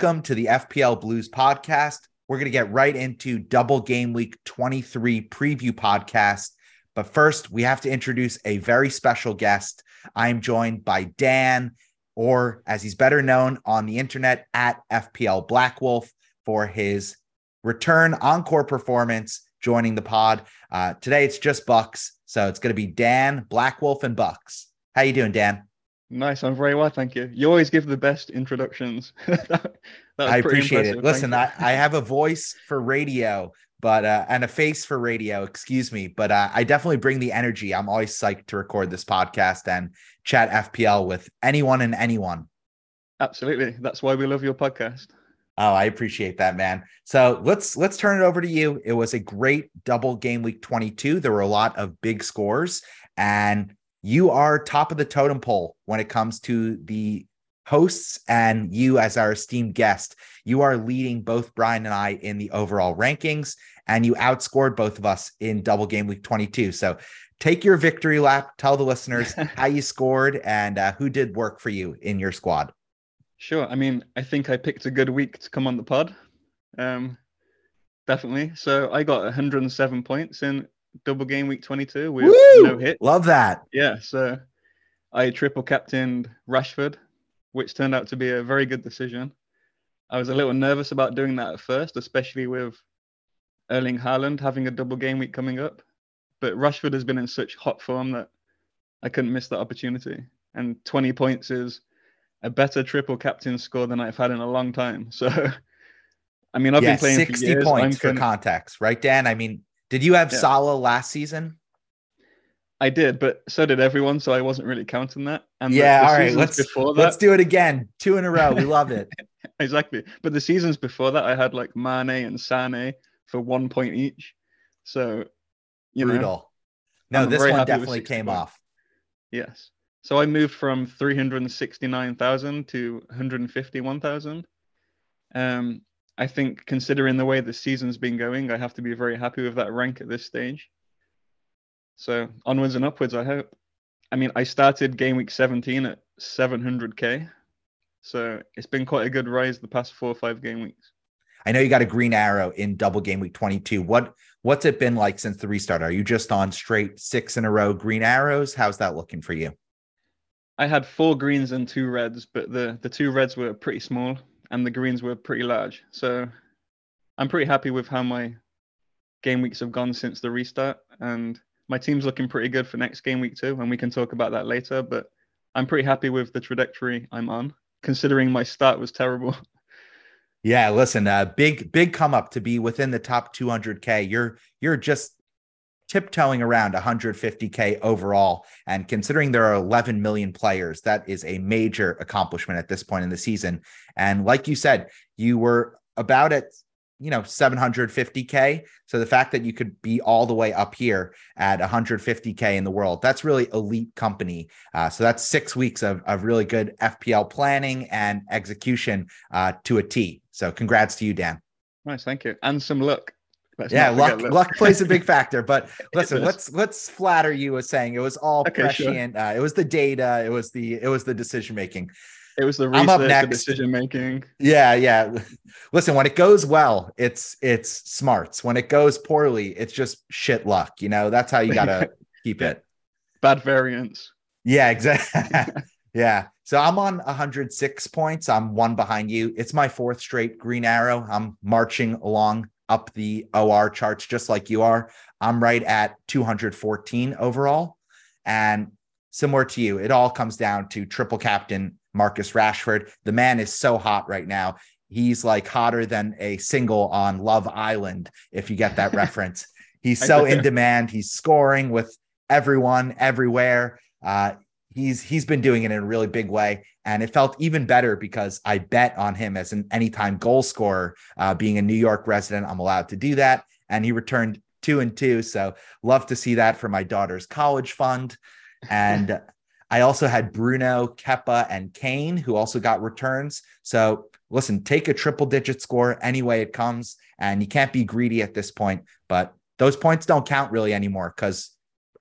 Welcome to the FPL Blues podcast. We're going to get right into double game week 23 preview podcast. But first, we have to introduce a very special guest. I'm joined by Dan, or as he's better known on the internet at FPL Black Wolf, for his return encore performance joining the pod. Uh, today it's just Bucks, so it's going to be Dan, Black Wolf, and Bucks. How you doing, Dan? Nice, I'm very well, thank you. You always give the best introductions. that, I appreciate it. Listen, I, I have a voice for radio, but uh, and a face for radio, excuse me, but uh, I definitely bring the energy. I'm always psyched to record this podcast and chat FPL with anyone and anyone. Absolutely, that's why we love your podcast. Oh, I appreciate that, man. So let's let's turn it over to you. It was a great double game week 22. There were a lot of big scores, and you are top of the totem pole when it comes to the hosts and you as our esteemed guest. You are leading both Brian and I in the overall rankings, and you outscored both of us in double game week 22. So take your victory lap, tell the listeners how you scored and uh, who did work for you in your squad. Sure. I mean, I think I picked a good week to come on the pod. Um, definitely. So I got 107 points in double game week 22 with Woo! no hit. Love that. Yeah. So I triple captained Rashford, which turned out to be a very good decision. I was a little nervous about doing that at first, especially with Erling Haaland having a double game week coming up. But Rashford has been in such hot form that I couldn't miss that opportunity. And 20 points is a better triple captain score than I've had in a long time. So, I mean, I've yeah, been playing 60 for years. points I'm for context, right, Dan? I mean, did you have yeah. Salah last season? I did, but so did everyone, so I wasn't really counting that. And yeah, the, the all right, let's that, let's do it again. Two in a row. We love it. exactly. But the seasons before that, I had like Mane and Sane for one point each. So, you brutal. Know, no, I'm this one definitely came points. off. Yes. So I moved from 369,000 to 151,000. Um, I think considering the way the season's been going, I have to be very happy with that rank at this stage. So onwards and upwards, I hope. I mean, I started game week 17 at 700k. So it's been quite a good rise the past four or five game weeks. I know you got a green arrow in double game week 22. What what's it been like since the restart? Are you just on straight six in a row green arrows? How's that looking for you? I had four greens and two reds, but the the two reds were pretty small and the greens were pretty large. So I'm pretty happy with how my game weeks have gone since the restart, and my team's looking pretty good for next game week too. And we can talk about that later. But I'm pretty happy with the trajectory I'm on, considering my start was terrible. Yeah, listen, uh, big big come up to be within the top 200k. You're you're just tiptoeing around 150K overall. And considering there are 11 million players, that is a major accomplishment at this point in the season. And like you said, you were about at you know 750k so the fact that you could be all the way up here at 150k in the world that's really elite company. Uh, so that's six weeks of, of really good fpl planning and execution uh, to a t. So congrats to you dan. Nice thank you. And some luck Let's yeah, luck, luck plays a big factor. But listen, let's let's flatter you with saying it was all okay, prescient. Sure. Uh, it was the data. It was the it was the decision making. It was the research, I'm up next. the decision making. Yeah, yeah. Listen, when it goes well, it's it's smarts. When it goes poorly, it's just shit luck. You know, that's how you gotta keep it. Bad variance. Yeah, exactly. yeah. So I'm on 106 points. I'm one behind you. It's my fourth straight green arrow. I'm marching along up the OR charts just like you are. I'm right at 214 overall. And similar to you, it all comes down to triple captain Marcus Rashford. The man is so hot right now. He's like hotter than a single on Love Island, if you get that reference. He's so in demand. He's scoring with everyone everywhere. Uh, he's he's been doing it in a really big way and it felt even better because i bet on him as an anytime goal scorer uh, being a new york resident i'm allowed to do that. And he returned two and two. So love to see that for my daughter's college fund. And i also had bruno Kepa, and kane who also got returns. So listen take a triple digit score any way it comes. And you can't be greedy at this point but those points don't count really anymore because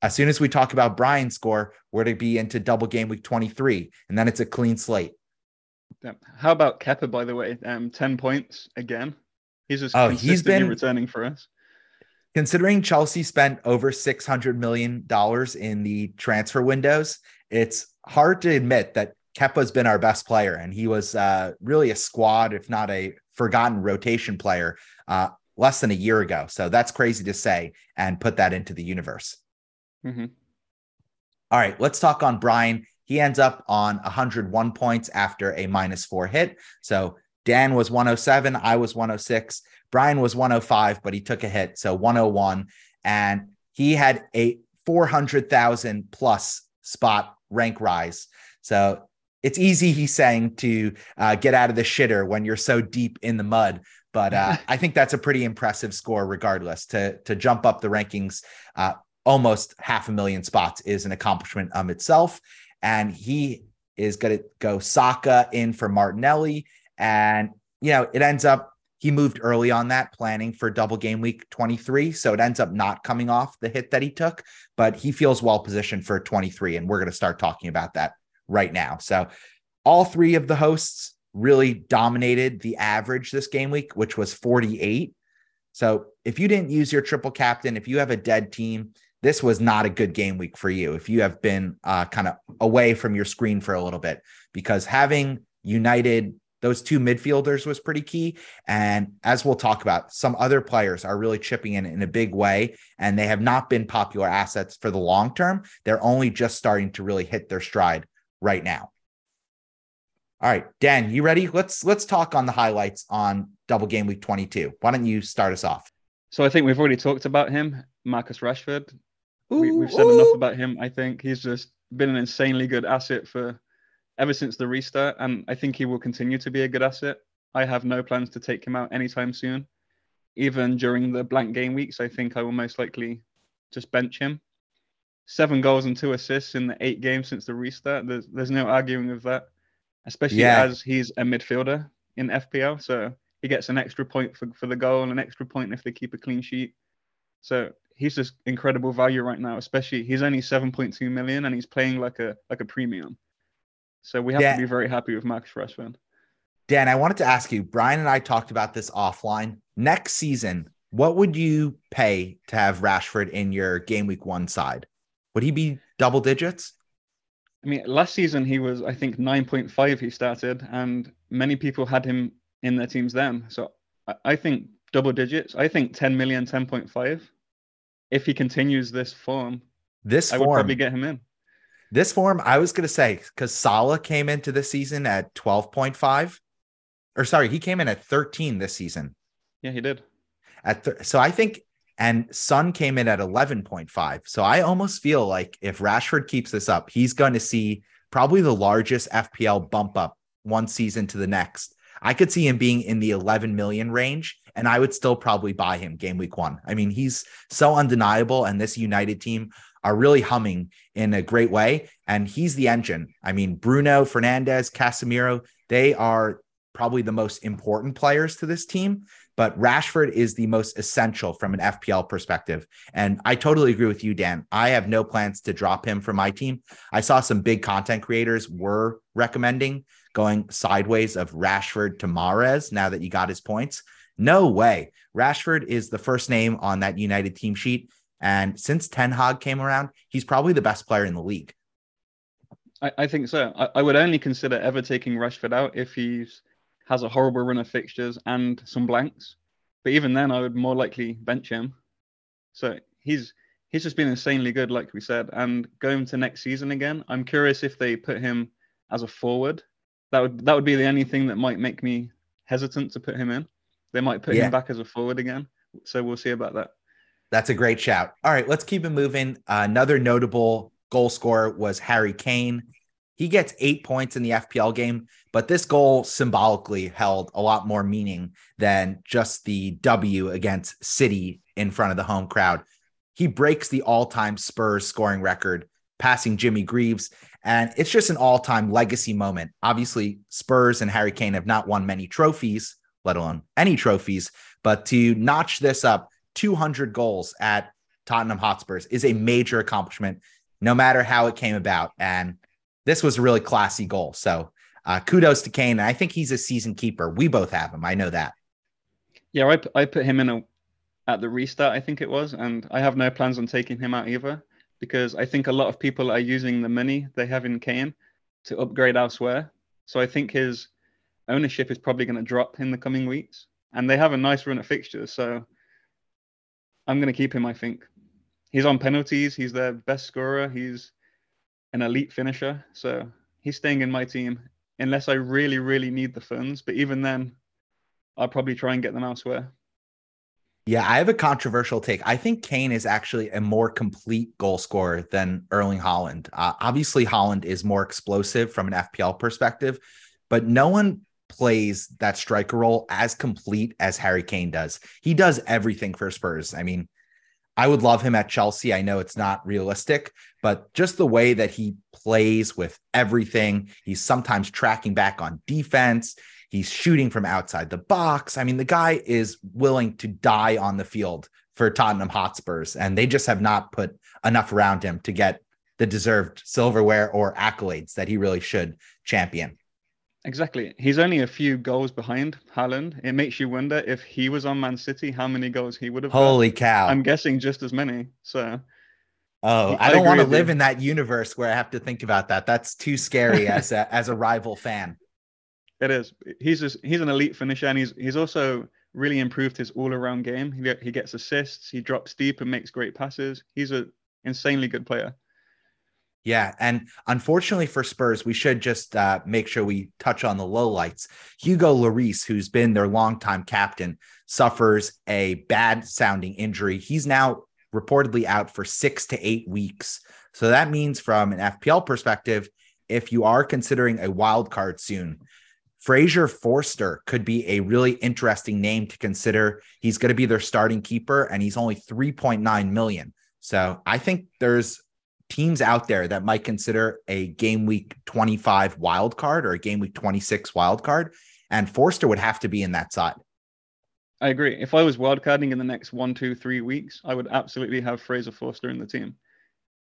as soon as we talk about Brian's score, we're to be into double game week 23, and then it's a clean slate. How about Kepa, by the way? Um, 10 points again. He's just oh, he's been returning for us. Considering Chelsea spent over $600 million in the transfer windows, it's hard to admit that Kepa's been our best player, and he was uh, really a squad, if not a forgotten rotation player, uh, less than a year ago. So that's crazy to say and put that into the universe. Mm-hmm. All right, let's talk on Brian. He ends up on 101 points after a minus four hit. So Dan was 107, I was 106, Brian was 105, but he took a hit. So 101. And he had a 400,000 plus spot rank rise. So it's easy, he's saying, to uh, get out of the shitter when you're so deep in the mud. But uh, I think that's a pretty impressive score, regardless. To to jump up the rankings, uh, almost half a million spots is an accomplishment of itself. And he is going to go Saka in for Martinelli, and you know it ends up he moved early on that planning for double game week 23 so it ends up not coming off the hit that he took but he feels well positioned for 23 and we're going to start talking about that right now. So all three of the hosts really dominated the average this game week which was 48 so if you didn't use your triple captain if you have a dead team this was not a good game week for you if you have been uh, kind of away from your screen for a little bit because having united those two midfielders was pretty key. And as we'll talk about, some other players are really chipping in in a big way, and they have not been popular assets for the long term. They're only just starting to really hit their stride right now. All right, Dan, you ready? Let's let's talk on the highlights on double game week 22. Why don't you start us off? So I think we've already talked about him, Marcus Rashford. Ooh, we, have said ooh. enough about him. I think he's just been an insanely good asset for ever since the restart, and I think he will continue to be a good asset. I have no plans to take him out anytime soon. Even during the blank game weeks, I think I will most likely just bench him. Seven goals and two assists in the eight games since the restart. There's there's no arguing with that, especially yeah. as he's a midfielder in FPL. So he gets an extra point for, for the goal and an extra point if they keep a clean sheet. So he's just incredible value right now, especially he's only 7.2 million and he's playing like a like a premium. So we have Dan, to be very happy with Max Rashford. Dan, I wanted to ask you, Brian and I talked about this offline. Next season, what would you pay to have Rashford in your game week one side? Would he be double digits? I mean, last season he was, I think, 9.5 he started, and many people had him in their teams then. So I think double digits. I think 10 million, 10.5. If he continues this form, this I form, would probably get him in. This form, I was going to say, because Salah came into the season at 12.5, or sorry, he came in at 13 this season. Yeah, he did. At th- so I think, and Son came in at 11.5. So I almost feel like if Rashford keeps this up, he's going to see probably the largest FPL bump up one season to the next. I could see him being in the 11 million range, and I would still probably buy him game week one. I mean, he's so undeniable, and this United team are really humming in a great way. And he's the engine. I mean, Bruno, Fernandez, Casemiro, they are probably the most important players to this team. But Rashford is the most essential from an FPL perspective. And I totally agree with you, Dan. I have no plans to drop him from my team. I saw some big content creators were recommending going sideways of Rashford to Mahrez now that you got his points. No way. Rashford is the first name on that United team sheet. And since Ten Hag came around, he's probably the best player in the league. I, I think so. I, I, would only consider ever taking Rashford out if he has a horrible run of fixtures and some blanks. But even then, I would more likely bench him. So he's he's just been insanely good, like we said. And going to next season again, I'm curious if they put him as a forward. That would that would be the only thing that might make me hesitant to put him in. They might put yeah. him back as a forward again. So we'll see about that. That's a great shout. All right, let's keep it moving. Uh, another notable goal scorer was Harry Kane. He gets eight points in the FPL game, but this goal symbolically held a lot more meaning than just the W against City in front of the home crowd. He breaks the all time Spurs scoring record, passing Jimmy Greaves. And it's just an all time legacy moment. Obviously, Spurs and Harry Kane have not won many trophies, let alone any trophies, but to notch this up 200 goals at Tottenham Hotspurs is a major accomplishment, no matter how it came about. And this was a really classy goal. So uh, kudos to Kane. I think he's a season keeper. We both have him. I know that. Yeah, I, I put him in a, at the restart, I think it was, and I have no plans on taking him out either because I think a lot of people are using the money they have in Kane to upgrade elsewhere. So I think his ownership is probably going to drop in the coming weeks, and they have a nice run of fixtures. So I'm going to keep him. I think he's on penalties. He's their best scorer. He's an elite finisher. So he's staying in my team unless I really, really need the funds. But even then, I'll probably try and get them elsewhere. Yeah, I have a controversial take. I think Kane is actually a more complete goal scorer than Erling Haaland. Uh, obviously, Haaland is more explosive from an FPL perspective, but no one plays that striker role as complete as Harry Kane does. He does everything for Spurs. I mean, I would love him at Chelsea. I know it's not realistic, but just the way that he plays with everything, he's sometimes tracking back on defense. He's shooting from outside the box. I mean, the guy is willing to die on the field for Tottenham Hotspurs, and they just have not put enough around him to get the deserved silverware or accolades that he really should champion. Exactly. He's only a few goals behind Haaland. It makes you wonder if he was on Man City, how many goals he would have. Holy got. cow! I'm guessing just as many. So. Oh, I, I don't want to live you. in that universe where I have to think about that. That's too scary as a as a rival fan. It is. He's just, he's an elite finisher, and he's he's also really improved his all around game. He he gets assists, he drops deep and makes great passes. He's an insanely good player. Yeah, and unfortunately for Spurs, we should just uh, make sure we touch on the lowlights. Hugo Lloris, who's been their longtime captain, suffers a bad sounding injury. He's now reportedly out for six to eight weeks. So that means, from an FPL perspective, if you are considering a wild card soon, Fraser Forster could be a really interesting name to consider. He's going to be their starting keeper and he's only 3.9 million. So I think there's teams out there that might consider a game week 25 wild card or a game week 26 wild card. And Forster would have to be in that side. I agree. If I was wildcarding in the next one, two, three weeks, I would absolutely have Fraser Forster in the team.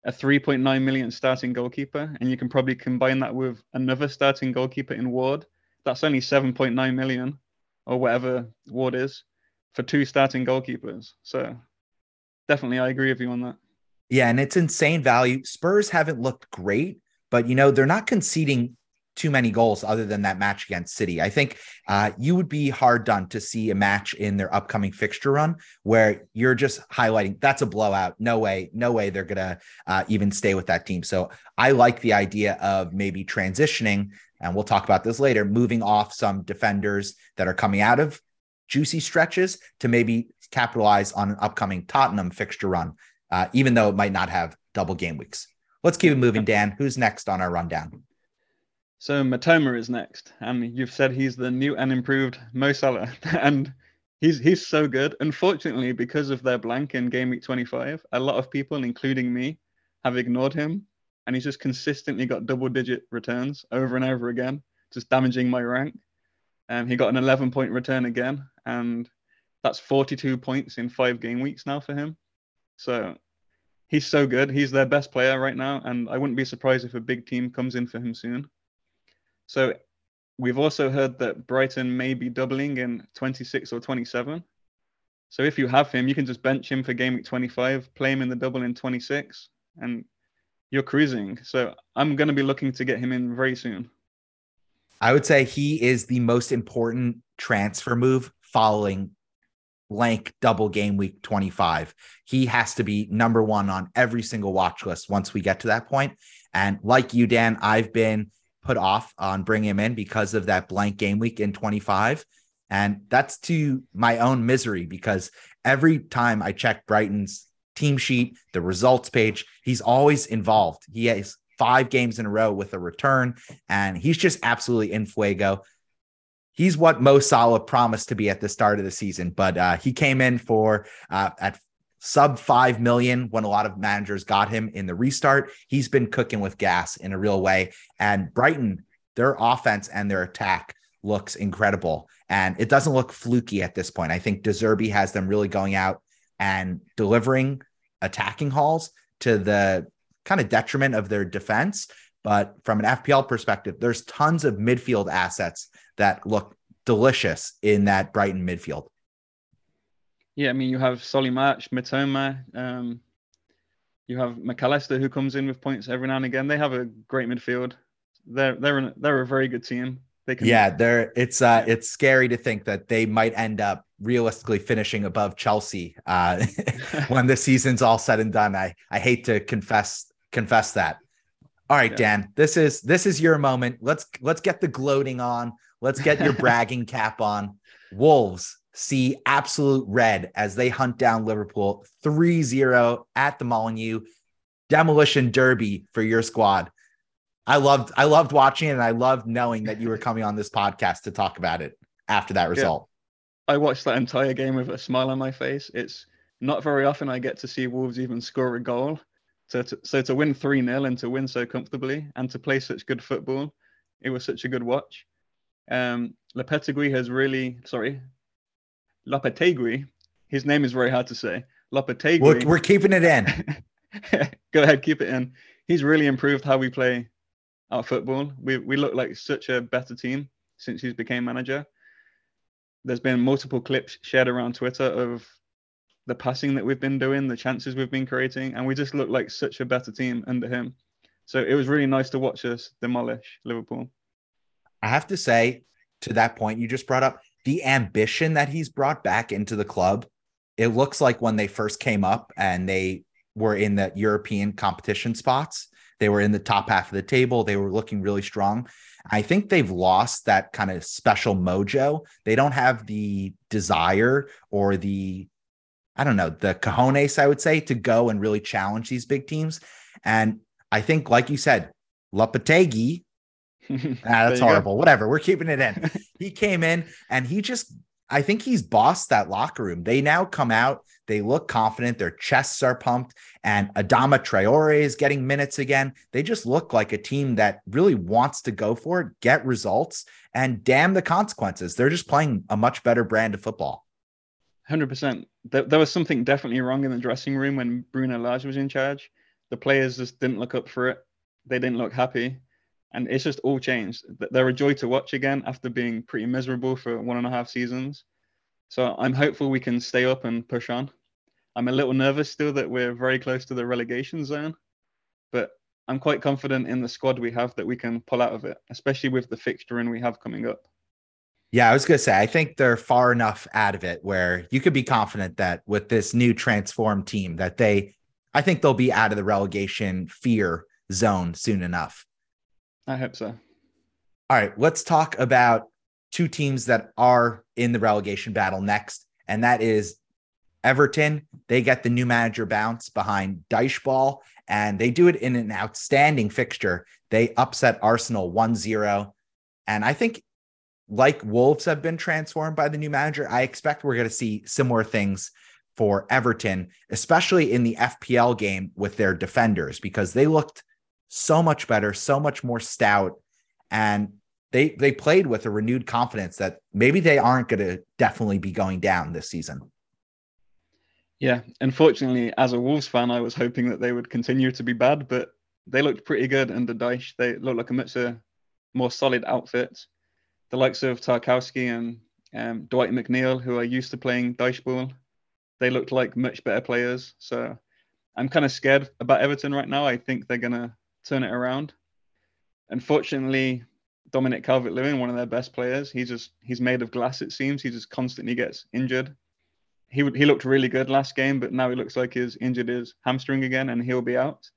A 3.9 million starting goalkeeper, and you can probably combine that with another starting goalkeeper in Ward that's only 7.9 million or whatever Ward is for two starting goalkeepers. So definitely, I agree with you on that. Yeah, and it's insane value. Spurs haven't looked great, but you know they're not conceding too many goals other than that match against City. I think uh, you would be hard done to see a match in their upcoming fixture run where you're just highlighting that's a blowout. No way, no way they're gonna uh, even stay with that team. So I like the idea of maybe transitioning and we'll talk about this later, moving off some defenders that are coming out of juicy stretches to maybe capitalize on an upcoming Tottenham fixture run, uh, even though it might not have double game weeks. Let's keep it moving, Dan. Who's next on our rundown? So Mitoma is next, and you've said he's the new and improved Mo Salah, and he's he's so good. Unfortunately, because of their blank in game week 25, a lot of people, including me, have ignored him and he's just consistently got double digit returns over and over again, just damaging my rank. And um, he got an 11 point return again, and that's 42 points in five game weeks now for him. So he's so good. He's their best player right now, and I wouldn't be surprised if a big team comes in for him soon. So we've also heard that Brighton may be doubling in 26 or 27. So if you have him, you can just bench him for game week 25, play him in the double in 26, and you're cruising. So I'm going to be looking to get him in very soon. I would say he is the most important transfer move following blank double game week 25. He has to be number one on every single watch list once we get to that point. And like you, Dan, I've been put off on bringing him in because of that blank game week in 25. And that's to my own misery because every time I check Brighton's team sheet, the results page. He's always involved. He has five games in a row with a return, and he's just absolutely in fuego. He's what Mo Salah promised to be at the start of the season, but uh, he came in for uh, at sub 5 million when a lot of managers got him in the restart. He's been cooking with gas in a real way. And Brighton, their offense and their attack looks incredible. And it doesn't look fluky at this point. I think De Zerbi has them really going out and delivering attacking hauls to the kind of detriment of their defense. But from an FPL perspective, there's tons of midfield assets that look delicious in that Brighton midfield. Yeah, I mean, you have Solly March, Mitoma, um, you have Mac Allister who comes in with points every now and again. They have a great midfield. They're they're they're a very good team. They can, yeah, they're it's uh it's scary to think that they might end up realistically finishing above Chelsea uh, when the season's all said and done. I I hate to confess confess that. All right, yeah. Dan, this is this is your moment. Let's let's get the gloating on. Let's get your bragging cap on. Wolves see absolute red as they hunt down Liverpool 3-0 at the Molineux. Demolition derby for your squad. I loved I loved watching it and I loved knowing that you were coming on this podcast to talk about it after that result. I watched that entire game with a smile on my face. It's not very often I get to see Wolves even score a goal. So to, so to win 3 0 and to win so comfortably and to play such good football, it was such a good watch. Um, Lopetegui has really, sorry, Lopetegui, his name is very hard to say. Lopetegui. We're, we're keeping it in. Go ahead, keep it in. He's really improved how we play our football. We, we look like such a better team since he's became manager there's been multiple clips shared around Twitter of the passing that we've been doing, the chances we've been creating, and we just look like such a better team under him. So it was really nice to watch us demolish Liverpool. I have to say, to that point you just brought up, the ambition that he's brought back into the club, it looks like when they first came up and they were in the European competition spots, they were in the top half of the table, they were looking really strong. I think they've lost that kind of special mojo. They don't have the desire or the, I don't know, the cojones, I would say, to go and really challenge these big teams. And I think, like you said, Lopetegui, ah, that's horrible. Go. Whatever. We're keeping it in. he came in and he just, I think he's bossed that locker room. They now come out they look confident. Their chests are pumped. And Adama Traore is getting minutes again. They just look like a team that really wants to go for it, get results, and damn the consequences. They're just playing a much better brand of football. 100%. There, there was something definitely wrong in the dressing room when Bruno Lage was in charge. The players just didn't look up for it. They didn't look happy. And it's just all changed. They're a joy to watch again after being pretty miserable for one and a half seasons. So I'm hopeful we can stay up and push on. I'm a little nervous still that we're very close to the relegation zone, but I'm quite confident in the squad we have that we can pull out of it, especially with the fixture fixturing we have coming up. Yeah, I was going to say, I think they're far enough out of it where you could be confident that with this new transformed team, that they, I think they'll be out of the relegation fear zone soon enough. I hope so. All right, let's talk about two teams that are in the relegation battle next, and that is Everton, they get the new manager bounce behind Dyche and they do it in an outstanding fixture. They upset Arsenal 1 0. And I think, like Wolves have been transformed by the new manager, I expect we're going to see similar things for Everton, especially in the FPL game with their defenders, because they looked so much better, so much more stout. And they they played with a renewed confidence that maybe they aren't going to definitely be going down this season. Yeah, unfortunately, as a Wolves fan, I was hoping that they would continue to be bad, but they looked pretty good under Dyche. They looked like a much uh, more solid outfit. The likes of Tarkowski and um, Dwight McNeil, who are used to playing Dyche ball, they looked like much better players. So I'm kind of scared about Everton right now. I think they're going to turn it around. Unfortunately, Dominic Calvert-Lewin, one of their best players, he's just he's made of glass. It seems he just constantly gets injured he he looked really good last game, but now he looks like he's injured his hamstring again, and he'll be out.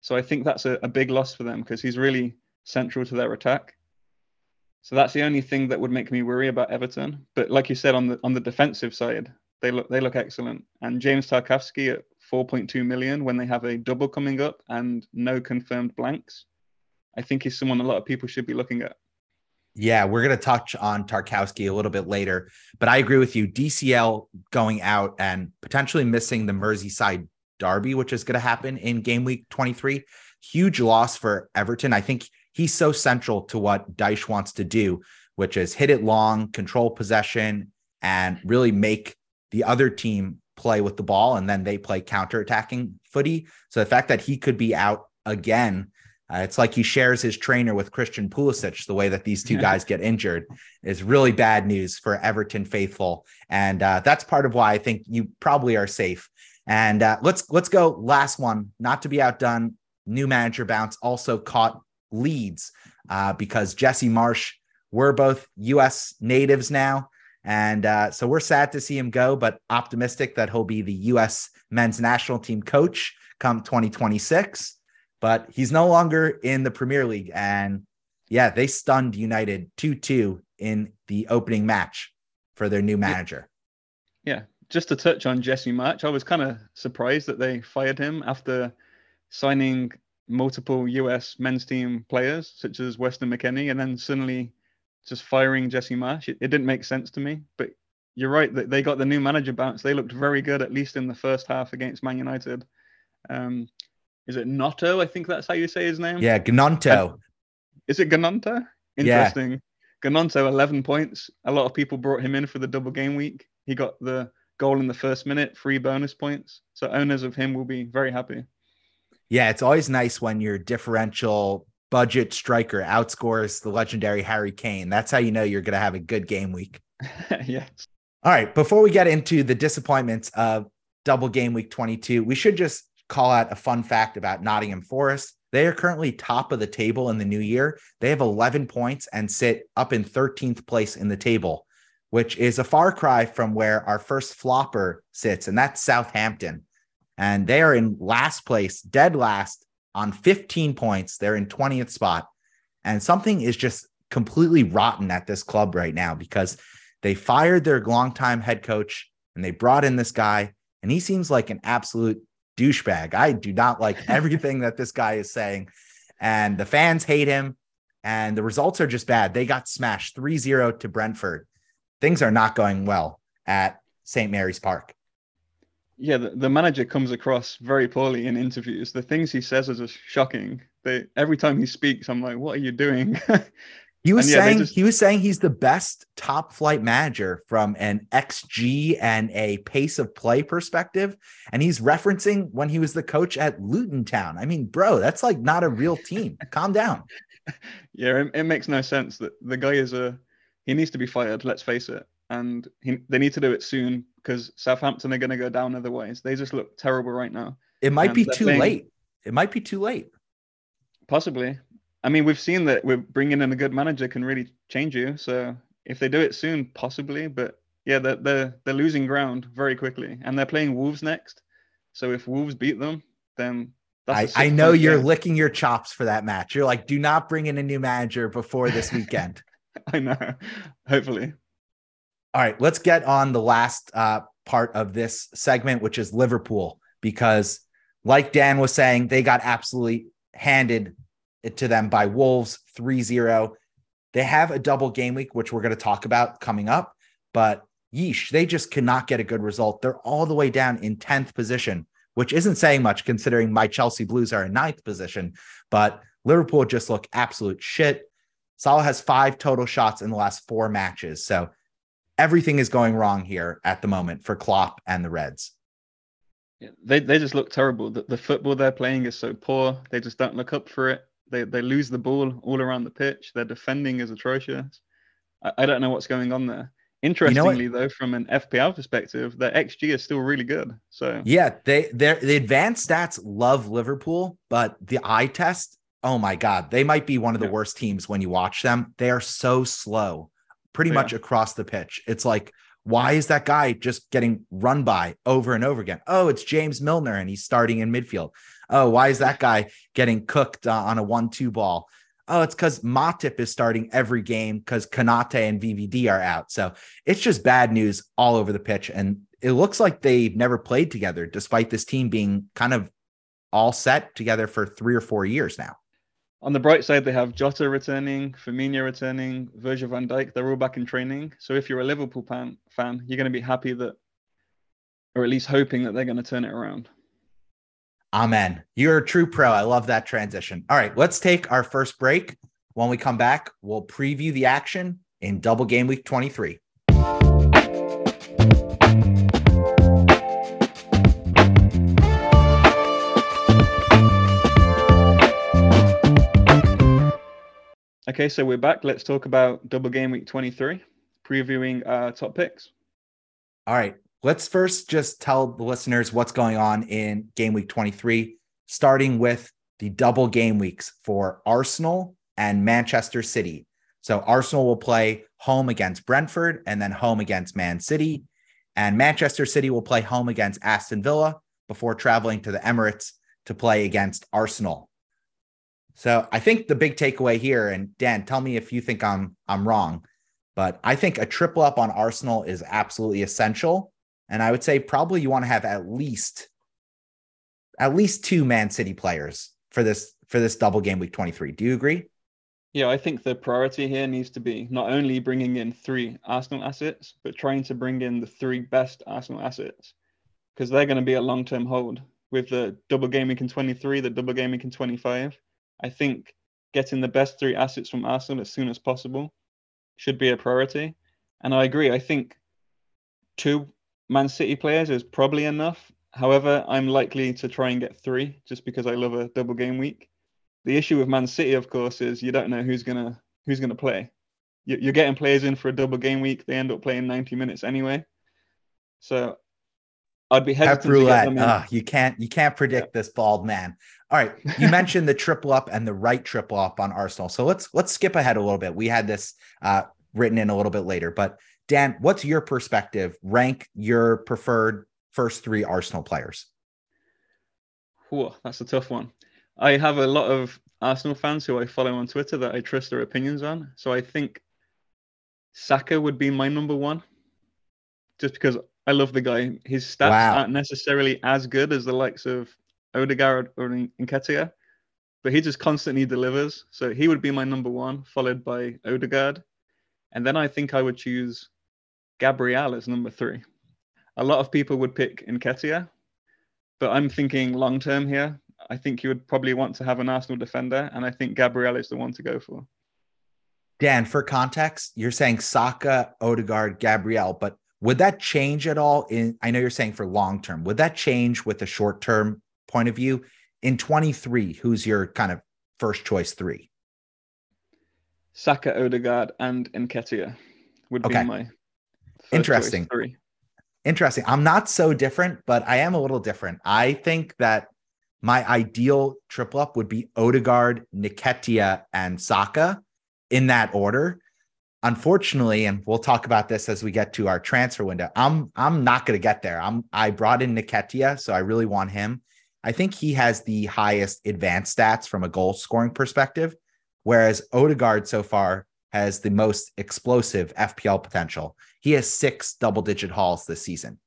So I think that's a, a big loss for them because he's really central to their attack. So that's the only thing that would make me worry about Everton. But like you said, on the on the defensive side, they look they look excellent. And James Tarkowski at 4.2 million when they have a double coming up and no confirmed blanks, I think is someone a lot of people should be looking at. Yeah, we're going to touch on Tarkowski a little bit later, but I agree with you. DCL going out and potentially missing the Merseyside derby, which is going to happen in game week 23. Huge loss for Everton. I think he's so central to what Dyche wants to do, which is hit it long, control possession, and really make the other team play with the ball and then they play counter attacking footy. So the fact that he could be out again Uh, it's like he shares his trainer with Christian Pulisic. The way that these two guys get injured is really bad news for Everton faithful, and uh, that's part of why I think you probably are safe. And uh, let's let's go last one, not to be outdone. New manager bounce also caught Leeds uh, because Jesse Marsh. We're both U.S. natives now, and uh, so we're sad to see him go, but optimistic that he'll be the U.S. men's national team coach come 2026 but he's no longer in the Premier League. And yeah, they stunned United 2 2 in the opening match for their new manager. Yeah. Just to touch on Jesse Marsh, I was kind of surprised that they fired him after signing multiple US men's team players, such as Weston McKennie, and then suddenly just firing Jesse Marsh. It, it didn't make sense to me. But you're right that they got the new manager bounce. They looked very good, at least in the first half against Man United. Um, is it Noto? I think that's how you say his name. Yeah, Gnonto. Is it Gnonto? Interesting. Yeah. Gnonto, 11 points. A lot of people brought him in for the double game week. He got the goal in the first minute, free bonus points. So owners of him will be very happy. Yeah, it's always nice when your differential budget striker outscores the legendary Harry Kane. That's how you know you're going to have a good game week. yes. All right. Before we get into the disappointments of double game week 22, we should just call out a fun fact about Nottingham Forest. They are currently top of the table in the new year. They have 11 points and sit up in 13th place in the table, which is a far cry from where our first flopper sits, and that's Southampton. And they are in last place, dead last on 15 points. They're in 20th spot. And something is just completely rotten at this club right now because they fired their longtime head coach and they brought in this guy, and he seems like an absolute douchebag. I do not like everything that this guy is saying. And the fans hate him. And the results are just bad. They got smashed 3 0 to Brentford. Things are not going well at St. Mary's Park. Yeah, the, the manager comes across very poorly in interviews. The things he says are just shocking. They every time he speaks, I'm like, what are you doing? He was yeah, saying just... he was saying he's the best top flight manager from an XG and a pace of play perspective, and he's referencing when he was the coach at Luton Town. I mean, bro, that's like not a real team. Calm down. Yeah, it, it, makes no sense that the guy is a he needs to be fired. Let's face it, and he, they need to do it soon because Southampton are going to go down otherwise. They just look terrible right now. It might and be too playing... late. It might be too late. Possibly, I mean, we've seen that we're bringing in a good manager can really change you. So if they do it soon, possibly. But yeah, they're they're, they're losing ground very quickly, and they're playing Wolves next. So if Wolves beat them, then I, I know you're game. licking your chops for that match. You're like, do not bring in a new manager before this weekend. I know. Hopefully. All right, let's get on the last uh, part of this segment, which is Liverpool, because like Dan was saying, they got absolutely handed it to them by Wolves 3 0. They have a double game week, which we're going to talk about coming up, but yeesh, they just cannot get a good result. They're all the way down in 10th position, which isn't saying much considering my Chelsea Blues are in ninth position, but Liverpool just look absolute shit. Salah has five total shots in the last four matches. So everything is going wrong here at the moment for Klopp and the Reds. Yeah, they, they just look terrible. The, the football they're playing is so poor. They just don't look up for it. They they lose the ball all around the pitch. Their defending is atrocious. I, I don't know what's going on there. Interestingly, you know though, from an FPL perspective, their XG is still really good. So yeah, they they the advanced stats love Liverpool, but the eye test, oh my god, they might be one of the yeah. worst teams when you watch them. They are so slow, pretty yeah. much across the pitch. It's like, why is that guy just getting run by over and over again? Oh, it's James Milner, and he's starting in midfield. Oh, why is that guy getting cooked uh, on a one-two ball? Oh, it's because Matip is starting every game because Konate and VVD are out. So it's just bad news all over the pitch. And it looks like they've never played together, despite this team being kind of all set together for three or four years now. On the bright side, they have Jota returning, Firmino returning, Virgil van Dijk. They're all back in training. So if you're a Liverpool fan, fan you're going to be happy that, or at least hoping that they're going to turn it around. Amen. You're a true pro. I love that transition. All right, let's take our first break. When we come back, we'll preview the action in double game week 23. Okay, so we're back. Let's talk about double game week 23, previewing our top picks. All right. Let's first just tell the listeners what's going on in game week 23, starting with the double game weeks for Arsenal and Manchester City. So Arsenal will play home against Brentford and then home against Man City. And Manchester City will play home against Aston Villa before traveling to the Emirates to play against Arsenal. So I think the big takeaway here, and Dan, tell me if you think I'm I'm wrong, but I think a triple up on Arsenal is absolutely essential. And I would say probably you want to have at least at least two Man City players for this for this double game week 23. Do you agree? Yeah, I think the priority here needs to be not only bringing in three Arsenal assets, but trying to bring in the three best Arsenal assets because they're going to be a long term hold with the double game week in 23, the double game week in 25. I think getting the best three assets from Arsenal as soon as possible should be a priority. And I agree. I think two Man City players is probably enough. However, I'm likely to try and get three just because I love a double game week. The issue with Man City, of course, is you don't know who's gonna who's gonna play. You're getting players in for a double game week. They end up playing 90 minutes anyway. So I'd be hesitant Pep roulette. Uh, you can't you can't predict yeah. this bald man. All right, you mentioned the triple up and the right triple up on Arsenal. So let's let's skip ahead a little bit. We had this uh, written in a little bit later, but Dan, what's your perspective? Rank your preferred first three Arsenal players. Whoa, that's a tough one. I have a lot of Arsenal fans who I follow on Twitter that I trust their opinions on. So I think Saka would be my number one, just because I love the guy. His stats wow. aren't necessarily as good as the likes of Odegaard or Nketiah, but he just constantly delivers. So he would be my number one, followed by Odegaard. And then I think I would choose Gabriel as number three. A lot of people would pick Nketiah, but I'm thinking long term here. I think you would probably want to have an Arsenal defender, and I think Gabriel is the one to go for. Dan, for context, you're saying Saka, Odegaard, Gabriel, but would that change at all? In I know you're saying for long term, would that change with the short term point of view? In 23, who's your kind of first choice three? Saka, Odegaard, and Nketiah would okay. be my interesting three. Interesting. I'm not so different, but I am a little different. I think that my ideal triple up would be Odegaard, Nketiah, and Saka in that order. Unfortunately, and we'll talk about this as we get to our transfer window. I'm I'm not going to get there. I'm I brought in Nketiah, so I really want him. I think he has the highest advanced stats from a goal scoring perspective, whereas Odegaard so far has the most explosive FPL potential. He has six double digit hauls this season.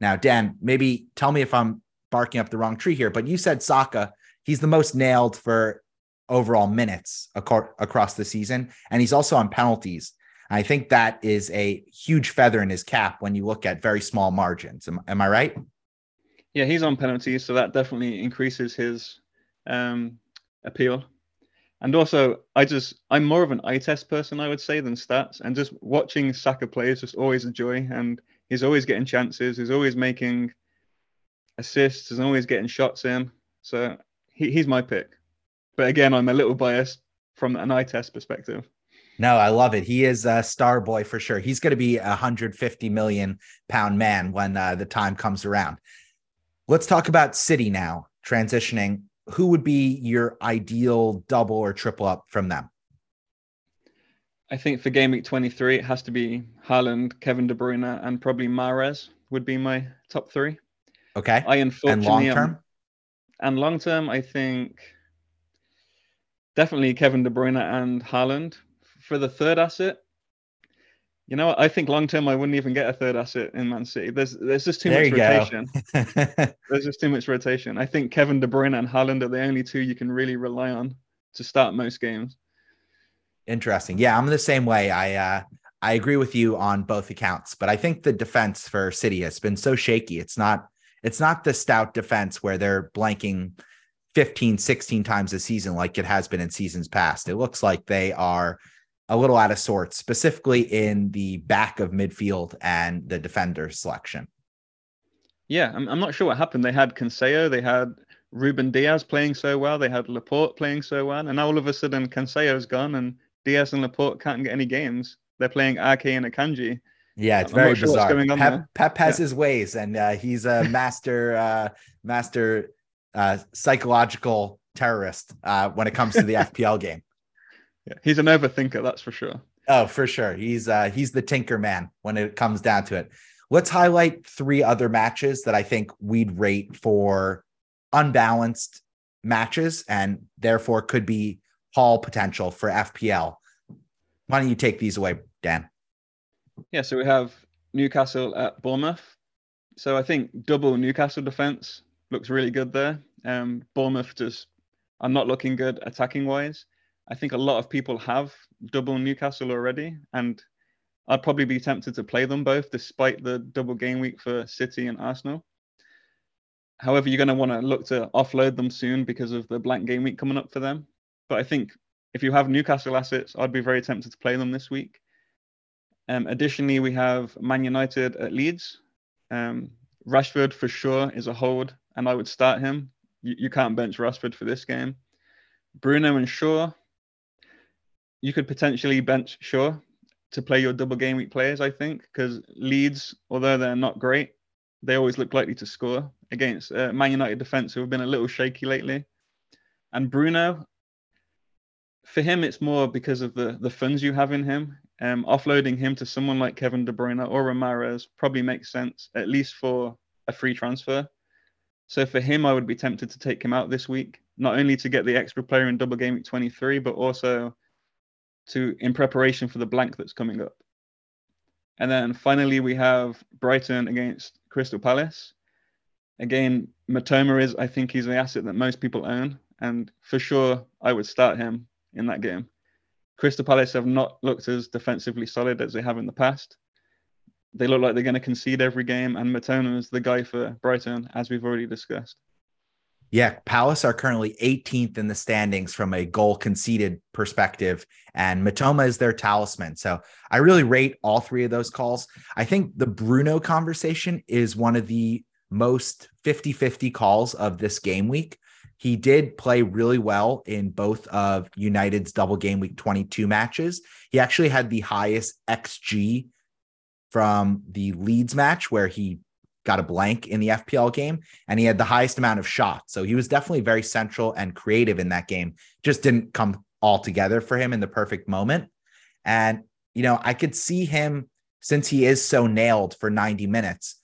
Now, Dan, maybe tell me if I'm barking up the wrong tree here, but you said Saka, he's the most nailed for overall minutes across the season. And he's also on penalties. I think that is a huge feather in his cap when you look at very small margins. Am, am I right? Yeah, he's on penalties. So that definitely increases his um, appeal. And also, I just, I'm more of an eye test person, I would say, than stats. And just watching Saka play is just always a joy. And he's always getting chances. He's always making assists He's always getting shots in. So he, he's my pick. But again, I'm a little biased from an eye test perspective. No, I love it. He is a star boy for sure. He's going to be a 150 million pound man when uh, the time comes around. Let's talk about City now, transitioning. Who would be your ideal double or triple up from them? I think for game week 23, it has to be Haaland, Kevin De Bruyne, and probably Mahrez would be my top three. Okay. I unfortunately and long term. and long term, I think definitely Kevin De Bruyne and Haaland. For the third asset, you know, I think long term I wouldn't even get a third asset in Man City. There's there's just too there much rotation. there's just too much rotation. I think Kevin De Bruyne and Haaland are the only two you can really rely on to start most games. Interesting. Yeah, I'm the same way. I uh I agree with you on both accounts, but I think the defense for City has been so shaky. It's not it's not the stout defense where they're blanking 15, 16 times a season like it has been in seasons past. It looks like they are a little out of sorts, specifically in the back of midfield and the defender selection. Yeah, I'm, I'm not sure what happened. They had Cancelo, they had Ruben Dias playing so well. They had Laporte playing so well, and now all of a sudden Cancelo's gone, and Dias and Laporte can't get any games. They're playing Ake and Akanji. Yeah, it's I'm very sure bizarre. Pep. Pep has Yeah. his ways, and uh, he's a master, uh, master uh, psychological terrorist uh, when it comes to the FPL game. Yeah, he's an overthinker, that's for sure. Oh, for sure. He's uh he's the tinker man when it comes down to it. Let's highlight three other matches that I think we'd rate for unbalanced matches and therefore could be haul potential for FPL. Why don't you take these away, Dan? Yeah, so we have Newcastle at Bournemouth. So I think double Newcastle defense looks really good there. Um, Bournemouth just are not looking good attacking wise. I think a lot of people have double Newcastle already, and I'd probably be tempted to play them both despite the double game week for City and Arsenal. However, you're going to want to look to offload them soon because of the blank game week coming up for them. But I think if you have Newcastle assets, I'd be very tempted to play them this week. Um, additionally, we have Man United at Leeds. Um, Rashford for sure is a hold, and I would start him. You, you can't bench Rashford for this game. Bruno and Shaw. You could potentially bench Shaw to play your double game week players, I think, because Leeds, although they're not great, they always look likely to score against uh, Man United defense, who have been a little shaky lately. And Bruno, for him, it's more because of the the funds you have in him. Um, offloading him to someone like Kevin De Bruyne or Mahrez probably makes sense, at least for a free transfer. So for him, I would be tempted to take him out this week, not only to get the extra player in double game week 23, but also to in preparation for the blank that's coming up. And then finally, we have Brighton against Crystal Palace. Again, Mitoma is, I think, he's the asset that most people own, and for sure, I would start him in that game. Crystal Palace have not looked as defensively solid as they have in the past. They look like they're going to concede every game, and Mitoma is the guy for Brighton, as we've already discussed. Yeah, Palace are currently 18th in the standings from a goal conceded perspective, and Mitoma is their talisman. So I really rate all three of those calls. I think the Bruno conversation is one of the most 50 50 calls of this game week. He did play really well in both of United's double game week 22 matches. He actually had the highest XG from the Leeds match where he got a blank in the FPL game and he had the highest amount of shots. So he was definitely very central and creative in that game. Just didn't come all together for him in the perfect moment. And, you know, I could see him since he is so nailed for 90 minutes,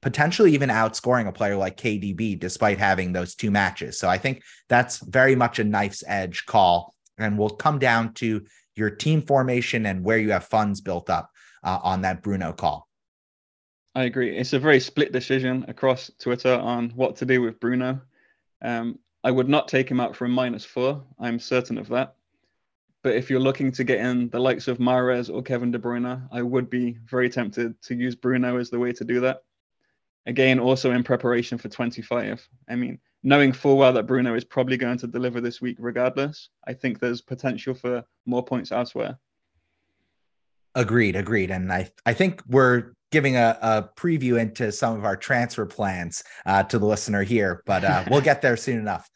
potentially even outscoring a player like KDB despite having those two matches. So I think that's very much a knife's edge call and will come down to your team formation and where you have funds built up uh, on that Bruno call. I agree. It's a very split decision across Twitter on what to do with Bruno. Um, I would not take him out for a minus four. I'm certain of that. But if you're looking to get in the likes of Mahrez or Kevin De Bruyne, I would be very tempted to use Bruno as the way to do that. Again, also in preparation for 25. I mean, knowing full well that Bruno is probably going to deliver this week regardless, I think there's potential for more points elsewhere. Agreed, agreed. And I, I think we're giving a, a preview into some of our transfer plans uh, to the listener here, but uh, we'll get there soon enough.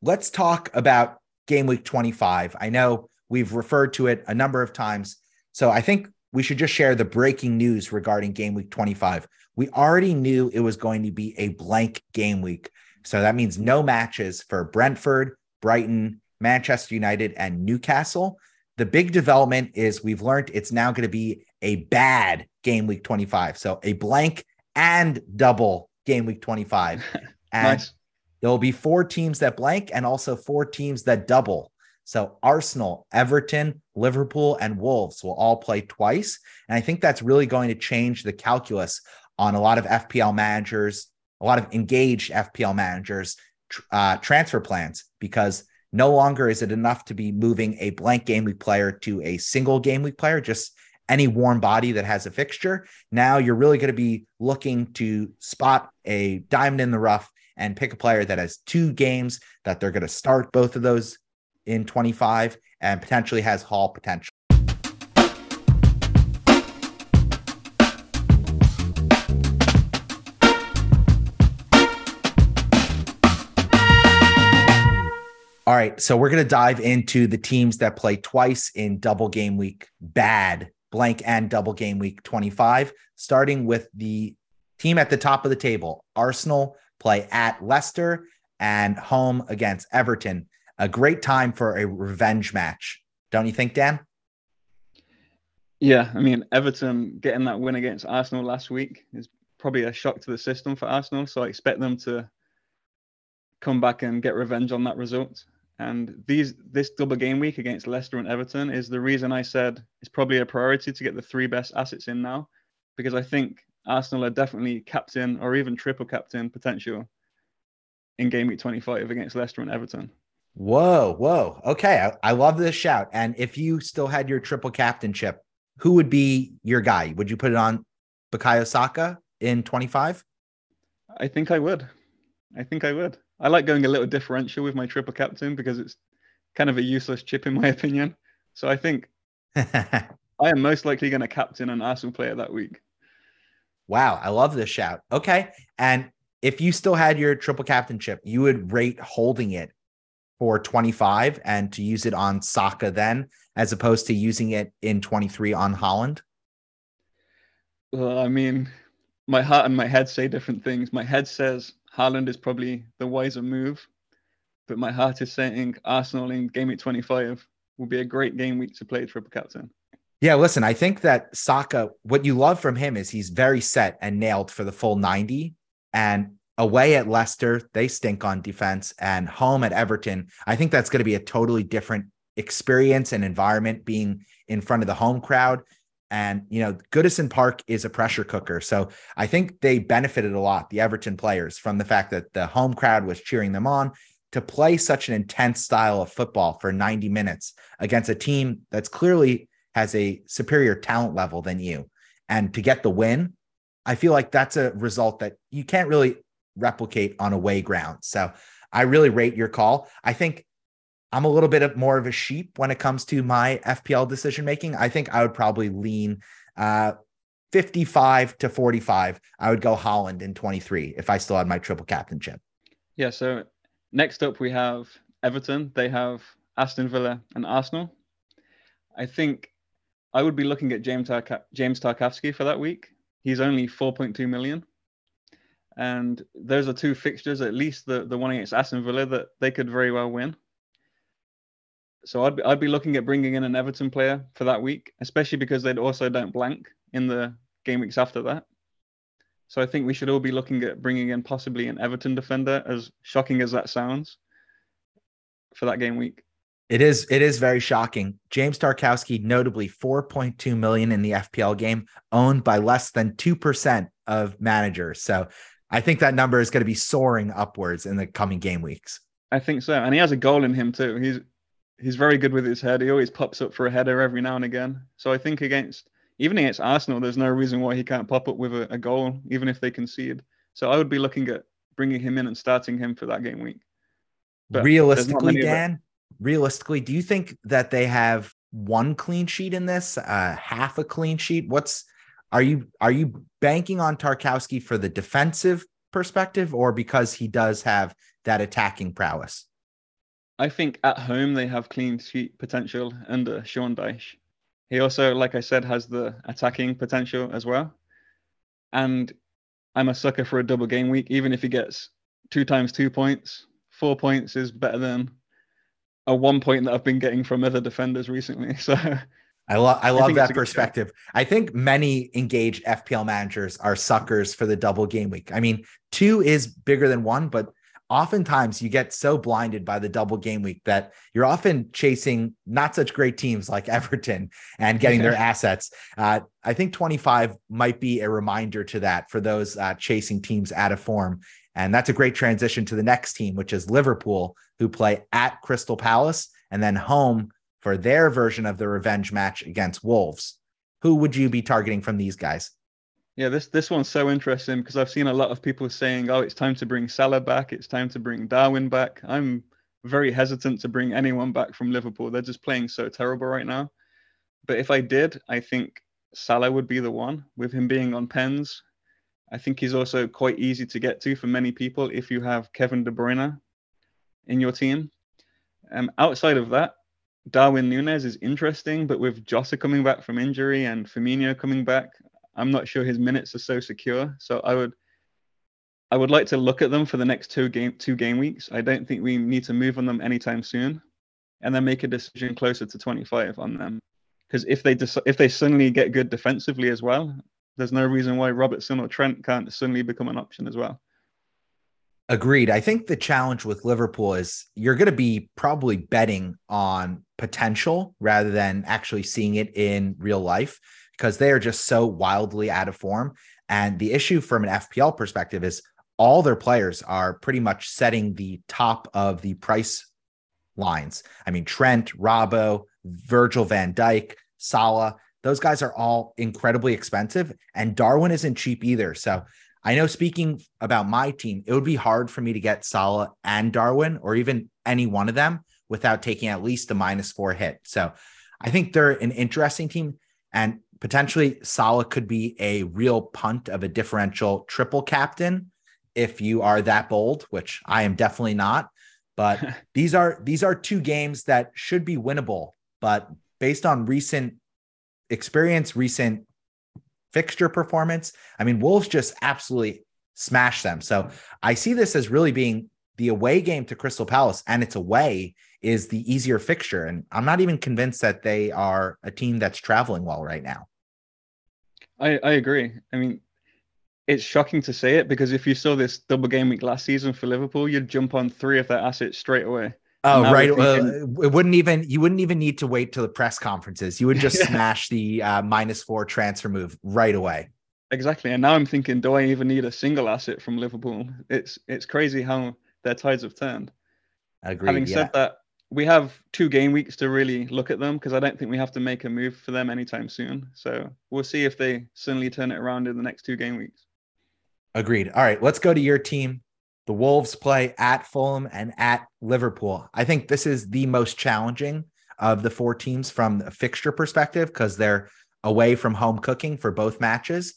Let's talk about game week 25. I know we've referred to it a number of times. So I think we should just share the breaking news regarding game week 25. We already knew it was going to be a blank game week. So that means no matches for Brentford, Brighton, Manchester United, and Newcastle. The big development is we've learned it's now going to be a bad game week 25. So a blank and double game week 25. And nice. there will be four teams that blank and also four teams that double. So Arsenal, Everton, Liverpool, and Wolves will all play twice. And I think that's really going to change the calculus on a lot of FPL managers, a lot of engaged FPL managers uh, transfer plans because no longer is it enough to be moving a blank game week player to a single game week player, just any warm body that has a fixture. Now you're really going to be looking to spot a diamond in the rough and pick a player that has two games that they're going to start both of those in 25 and potentially has haul potential. All right. So we're going to dive into the teams that play twice in double game week bad, blank, and double game week 25, starting with the team at the top of the table. Arsenal play at Leicester and home against Everton. A great time for a revenge match. Don't you think, Dan? Yeah. I mean, Everton getting that win against Arsenal last week is probably a shock to the system for Arsenal. So I expect them to come back and get revenge on that result. And these this double game week against Leicester and Everton is the reason I said it's probably a priority to get the three best assets in now, because I think Arsenal are definitely captain or even triple captain potential in game week 25 against Leicester and Everton. Whoa, whoa. Okay. I, I love this shout. And if you still had your triple captainship, who would be your guy? Would you put it on Bukayo Saka in 25? I think I would. I think I would. I like going a little differential with my triple captain because it's kind of a useless chip in my opinion. So I think I am most likely going to captain an Arsenal player that week. Wow, I love this shout. Okay. And if you still had your triple captainship, you would rate holding it for 25 and to use it on Saka then, as opposed to using it in 23 on Haaland. Well, I mean, my heart and my head say different things. My head says Haaland is probably the wiser move, but my heart is saying Arsenal in game week 25 will be a great game week to play triple captain. Yeah, listen, I think that Saka, what you love from him is he's very set and nailed for the full 90. And away at Leicester, they stink on defense, and home at Everton, I think that's going to be a totally different experience and environment being in front of the home crowd. And, you know, Goodison Park is a pressure cooker. So I think they benefited a lot, the Everton players, from the fact that the home crowd was cheering them on to play such an intense style of football for 90 minutes against a team that's clearly has a superior talent level than you. And to get the win, I feel like that's a result that you can't really replicate on away ground. So I really rate your call. I think I'm a little bit of more of a sheep when it comes to my FPL decision making. I think I would probably lean uh, 55 to 45. I would go Haaland in 23 if I still had my triple captainship. Yeah. So next up, we have Everton. They have Aston Villa and Arsenal. I think I would be looking at James, James Tarkowski for that week. He's only 4.2 million. And those are two fixtures, at least the, the one against Aston Villa, that they could very well win. So I'd be, I'd be looking at bringing in an Everton player for that week, especially because they'd also don't blank in the game weeks after that. So I think we should all be looking at bringing in possibly an Everton defender, as shocking as that sounds, for that game week. It is it is very shocking. James Tarkowski, notably 4.2 million in the FPL game, owned by less than 2% of managers. So I think that number is going to be soaring upwards in the coming game weeks. I think so. And he has a goal in him too. He's he's very good with his head. He always pops up for a header every now and again. So I think against even against Arsenal, there's no reason why he can't pop up with a, a goal, even if they concede. So I would be looking at bringing him in and starting him for that game week. But realistically, Dan, realistically, do you think that they have one clean sheet in this, uh, half a clean sheet? What's are you are you banking on Tarkowski for the defensive perspective, or because he does have that attacking prowess? I think at home they have clean sheet potential under Sean Dyche. He also, like I said, has the attacking potential as well. And I'm a sucker for a double game week. Even if he gets two times two points, four points is better than a one point that I've been getting from other defenders recently. So I love I love I that perspective. I think many engaged FPL managers are suckers for the double game week. I mean, two is bigger than one, but oftentimes you get so blinded by the double game week that you're often chasing not such great teams like Everton and getting their assets. Uh, I think 25 might be a reminder to that for those uh, chasing teams out of form. And that's a great transition to the next team, which is Liverpool, who play at Crystal Palace and then home for their version of the revenge match against Wolves. Who would you be targeting from these guys? Yeah, this this one's so interesting because I've seen a lot of people saying, "Oh, it's time to bring Salah back. It's time to bring Darwin back." I'm very hesitant to bring anyone back from Liverpool. They're just playing so terrible right now. But if I did, I think Salah would be the one. With him being on pens, I think he's also quite easy to get to for many people if you have Kevin De Bruyne in your team. Um, outside of that, Darwin Nunez is interesting, but with Jota coming back from injury and Firmino coming back, I'm not sure his minutes are so secure. So I would I would like to look at them for the next two game two game weeks. I don't think we need to move on them anytime soon, and then make a decision closer to 25 on them. Because if they dec- if they suddenly get good defensively as well, there's no reason why Robertson or Trent can't suddenly become an option as well. Agreed. I think the challenge with Liverpool is you're going to be probably betting on potential rather than actually seeing it in real life because they are just so wildly out of form. And the issue from an FPL perspective is all their players are pretty much setting the top of the price lines. I mean, Trent, Robbo, Virgil van Dijk, Salah, those guys are all incredibly expensive. And Darwin isn't cheap either. So I know speaking about my team, it would be hard for me to get Salah and Darwin or even any one of them without taking at least a minus four hit. So I think they're an interesting team. And potentially Salah could be a real punt of a differential triple captain if you are that bold, which I am definitely not. But these are these are two games that should be winnable. But based on recent experience, recent fixture performance. I mean, Wolves just absolutely smashed them. So I see this as really being the away game to Crystal Palace, and it's away is the easier fixture. And I'm not even convinced that they are a team that's traveling well right now. I, I agree. I mean, it's shocking to say it because if you saw this double game week last season for Liverpool, you'd jump on three of their assets straight away. Oh, right. Thinking... it wouldn't even you wouldn't even need to wait to the press conferences. You would just yeah. smash the uh, minus four transfer move right away. Exactly. And now I'm thinking, do I even need a single asset from Liverpool? It's it's crazy how their tides have turned. Agreed. Having yeah. said that, we have two game weeks to really look at them because I don't think we have to make a move for them anytime soon. So we'll see if they suddenly turn it around in the next two game weeks. Agreed. All right, let's go to your team. The Wolves play at Fulham and at Liverpool. I think this is the most challenging of the four teams from a fixture perspective because they're away from home cooking for both matches.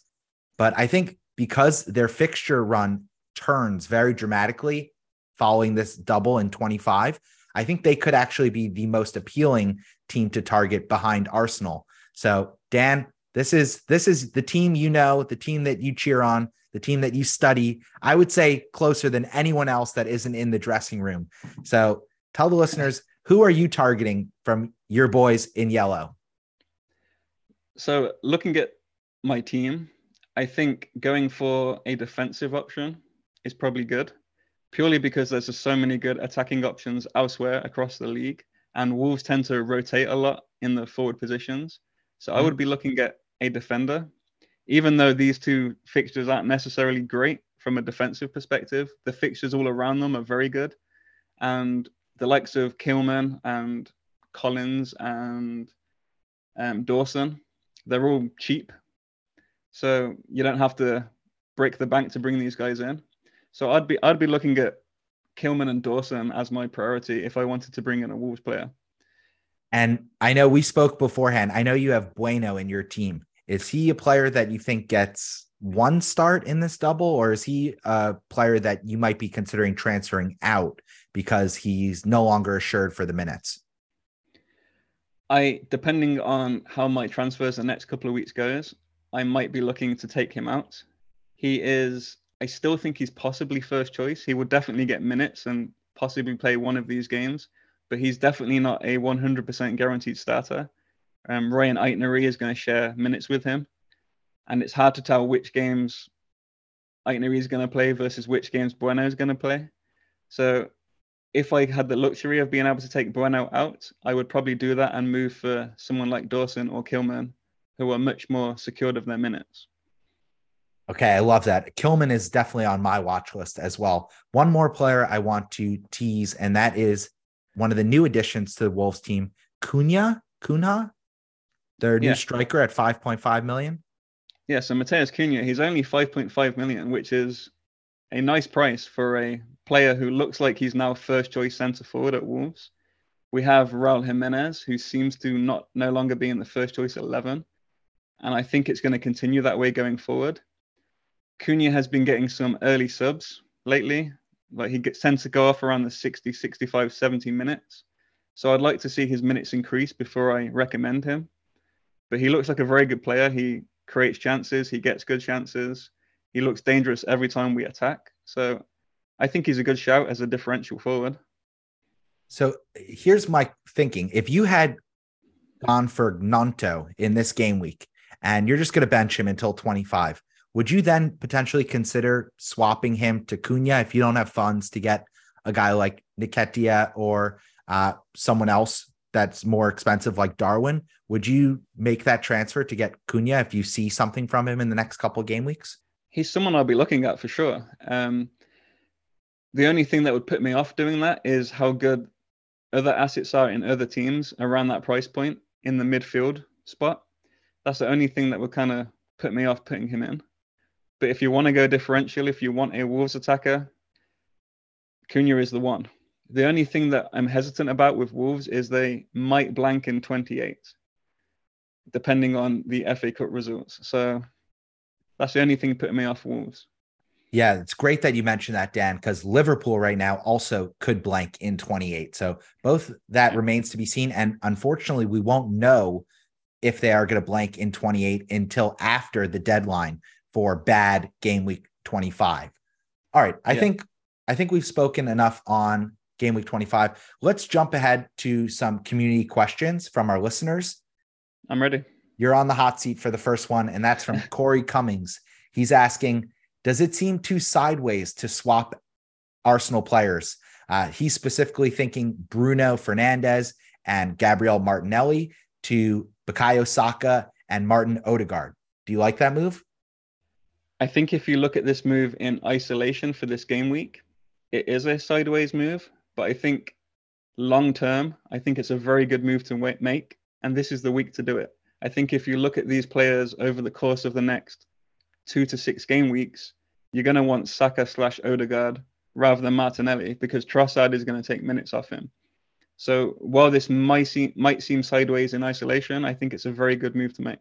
But I think because their fixture run turns very dramatically following this double in 25, I think they could actually be the most appealing team to target behind Arsenal. So, Dan, this is this is the team you know, the team that you cheer on the team that you study, I would say closer than anyone else that isn't in the dressing room. So tell the listeners who are you targeting from your boys in yellow? So looking at my team, I think going for a defensive option is probably good, purely because there's just so many good attacking options elsewhere across the league, and Wolves tend to rotate a lot in the forward positions. So I would be looking at a defender even though these two fixtures aren't necessarily great from a defensive perspective, the fixtures all around them are very good. And the likes of Kilman and Collins and um, Dawson, they're all cheap. So you don't have to break the bank to bring these guys in. So I'd be I'd be looking at Kilman and Dawson as my priority if I wanted to bring in a Wolves player. And I know we spoke beforehand. I know you have Bueno in your team. Is he a player that you think gets one start in this double, or is he a player that you might be considering transferring out because he's no longer assured for the minutes? I, depending on how my transfers the next couple of weeks goes, I might be looking to take him out. He is, I still think he's possibly first choice. He would definitely get minutes and possibly play one of these games, but he's definitely not a 100% guaranteed starter. Um, Rayan Aït-Nouri is going to share minutes with him, and it's hard to tell which games Aït-Nouri is going to play versus which games Bueno is going to play. So if I had the luxury of being able to take Bueno out, I would probably do that and move for someone like Dawson or Kilman, who are much more secured of their minutes. Okay, I love that. Kilman is definitely on my watch list as well. One more player I want to tease, and that is one of the new additions to the Wolves team, Cunha. Cunha, their new striker at 5.5 million. Yeah, so Matheus Cunha, he's only 5.5 million, which is a nice price for a player who looks like he's now first choice centre forward at Wolves. We have Raul Jimenez, who seems to not no longer be in the first choice 11. And I think it's going to continue that way going forward. Cunha has been getting some early subs lately. Like he gets, tends to go off around the 60, 65, 70 minutes. So I'd like to see his minutes increase before I recommend him. But he looks like a very good player. He creates chances, he gets good chances. He looks dangerous every time we attack. So I think he's a good shout as a differential forward. So here's my thinking. If you had gone for Gnonto in this game week and you're just going to bench him until 25, would you then potentially consider swapping him to Cunha if you don't have funds to get a guy like Nketiah or uh, someone else that's more expensive like Darwin? Would you make that transfer to get Cunha if you see something from him in the next couple game weeks? He's someone I'll be looking at for sure. Um, the only thing that would put me off doing that is how good other assets are in other teams around that price point in the midfield spot. That's the only thing that would kind of put me off putting him in. But if you want to go differential, if you want a Wolves attacker, Cunha is the one. The only thing that I'm hesitant about with Wolves is they might blank in 28, depending on the FA Cup results. So that's the only thing putting me off Wolves. Yeah, it's great that you mentioned that, Dan, because Liverpool right now also could blank in 28. So both that remains to be seen. And unfortunately, we won't know if they are going to blank in 28 until after the deadline for bad game week 25. All right. I yeah. think I think we've spoken enough on game week 25. Let's jump ahead to some community questions from our listeners. I'm ready. You're on the hot seat for the first one, and that's from Corey Cummings. He's asking does it seem too sideways to swap Arsenal players? Uh, he's specifically thinking Bruno Fernandes and Gabriel Martinelli to Bukayo Saka and Martin Odegaard. Do you like that move? I think if you look at this move in isolation for this game week, it is a sideways move. But I think long term, I think it's a very good move to make. And this is the week to do it. I think if you look at these players over the course of the next two to six game weeks, you're going to want Saka slash Odegaard rather than Martinelli because Trossard is going to take minutes off him. So while this might seem, might seem sideways in isolation, I think it's a very good move to make.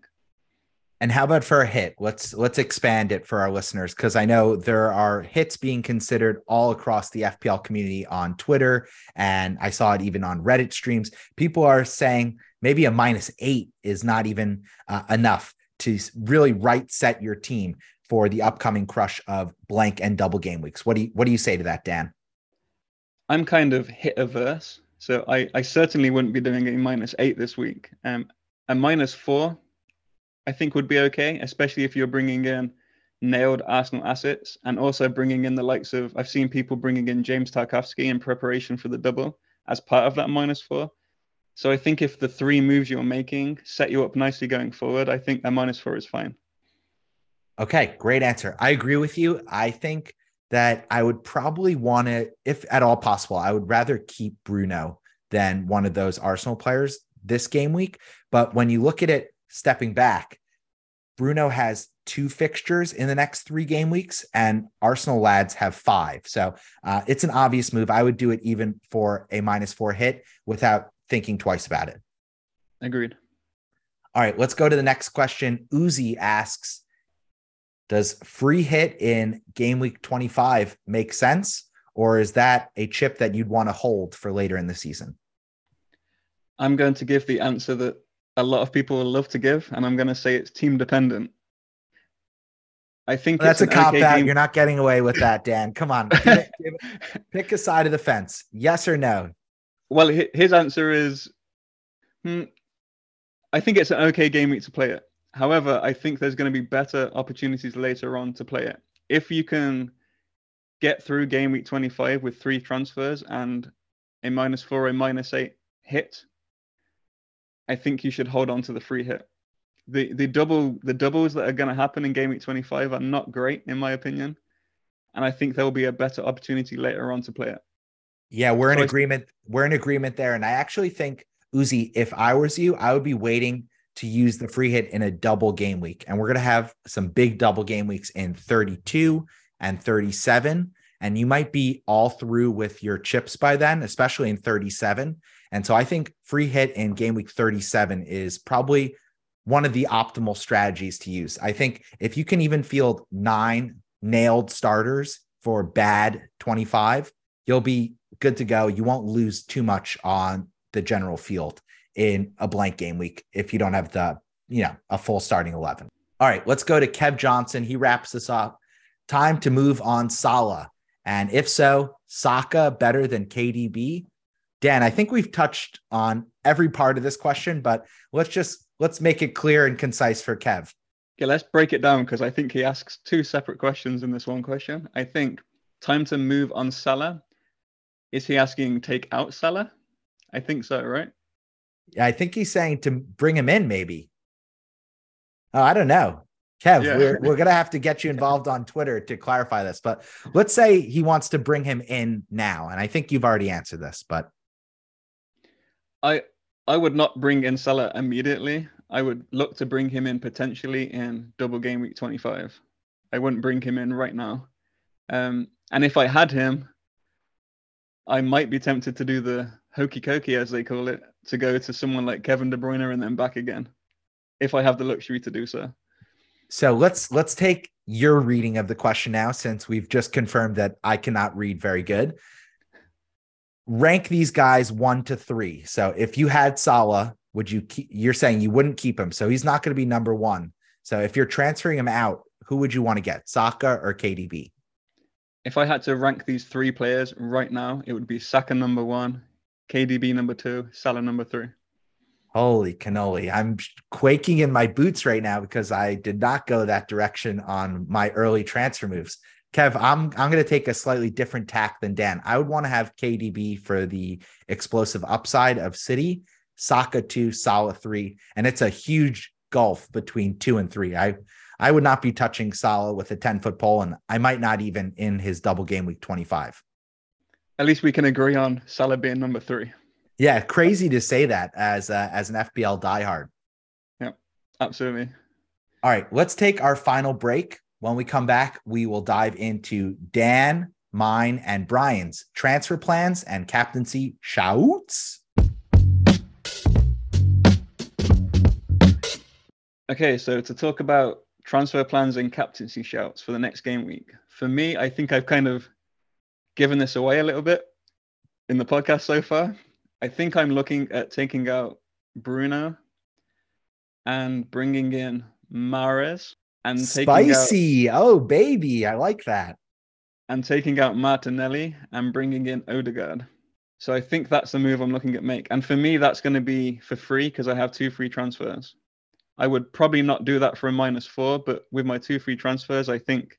And how about for a hit? Let's let's expand it for our listeners because I know there are hits being considered all across the FPL community on Twitter, and I saw it even on Reddit streams. People are saying maybe a minus eight is not even uh, enough to really right set your team for the upcoming crush of blank and double game weeks. What do you what do you say to that, Dan? I'm kind of hit averse, so I, I certainly wouldn't be doing a minus eight this week. Um, a minus four, I think would be okay, especially if you're bringing in nailed Arsenal assets and also bringing in the likes of I've seen people bringing in James Tarkowski in preparation for the double as part of that minus four. So I think if the three moves you're making set you up nicely going forward, I think a minus four is fine. Okay, great answer. I agree with you. I think that I would probably want to, if at all possible, I would rather keep Bruno than one of those Arsenal players this game week. But when you look at it stepping back, Bruno has two fixtures in the next three game weeks, and Arsenal lads have five. So uh, it's an obvious move. I would do it even for a minus four hit without thinking twice about it. Agreed. All right, let's go to the next question. Uzi asks Does free hit in game week 25 make sense? Or is that a chip that you'd want to hold for later in the season? I'm going to give the answer that a lot of people will love to give, and I'm going to say it's team dependent. I think well, that's a cop okay out. Game. You're not getting away with that, Dan. Come on, pick a side of the fence. Yes or no? Well, his answer is, hmm, I think it's an okay game week to play it. However, I think there's going to be better opportunities later on to play it. If you can get through game week 25 with three transfers and a minus four, a minus eight hit, I think you should hold on to the free hit. The the double the doubles that are going to happen in game week 25 are not great in my opinion, and I think there will be a better opportunity later on to play it. Yeah, we're in so agreement. We're in agreement there, and I actually think Uzi, if I was you, I would be waiting to use the free hit in a double game week, and we're going to have some big double game weeks in 32 and 37 and you might be all through with your chips by then, especially in 37. And so I think free hit in game week 37 is probably one of the optimal strategies to use. I think if you can even field nine nailed starters for bad 25, you'll be good to go. You won't lose too much on the general field in a blank game week if you don't have the, you know, a full starting 11. All right, let's go to Kev Johnson. He wraps this up. Time to move on Salah. And if so, Saka better than KDB? Dan, I think we've touched on every part of this question, but let's just let's make it clear and concise for Kev. Okay, let's break it down because I think he asks two separate questions in this one question. I think time to move on Salah. Is he asking take out Salah? I think so, right? Yeah, I think he's saying to bring him in, maybe. Oh, I don't know. Kev, yeah. we're, we're going to have to get you involved on Twitter to clarify this. But let's say he wants to bring him in now. And I think you've already answered this, but. I I would not bring in Salah immediately. I would look to bring him in potentially in double game week 25. I wouldn't bring him in right now. Um, and if I had him, I might be tempted to do the hokey cokey, as they call it, to go to someone like Kevin De Bruyne and then back again, if I have the luxury to do so. So let's let's take your reading of the question now, since we've just confirmed that I cannot read very good. Rank these guys one to three. So if you had Salah would you keep you're saying you wouldn't keep him so he's not going to be number one so if you're transferring him out who would you want to get Saka or KDB if I had to rank these three players right now it would be Saka number one KDB number two Salah number three Holy cannoli. I'm quaking in my boots right now because I did not go that direction on my early transfer moves. Kev, I'm I'm going to take a slightly different tack than Dan. I would want to have KDB for the explosive upside of City Saka two, Salah three, and it's a huge gulf between two and three. I I would not be touching Salah with a 10 foot pole, and I might not even in his double game week 25. At least we can agree on Salah being number three. Yeah, crazy to say that as uh, as an FPL diehard. Yeah, absolutely. All right, let's take our final break. When we come back, we will dive into Dan, mine, and Brian's transfer plans and captaincy shouts. Okay, so to talk about transfer plans and captaincy shouts for the next game week. For me, I think I've kind of given this away a little bit in the podcast so far. I think I'm looking at taking out Bruno and bringing in Mahrez and spicy. Out, oh, baby, I like that. And taking out Martinelli and bringing in Odegaard. So I think that's the move I'm looking at make. And for me, that's going to be for free because I have two free transfers. I would probably not do that for a minus four, but with my two free transfers, I think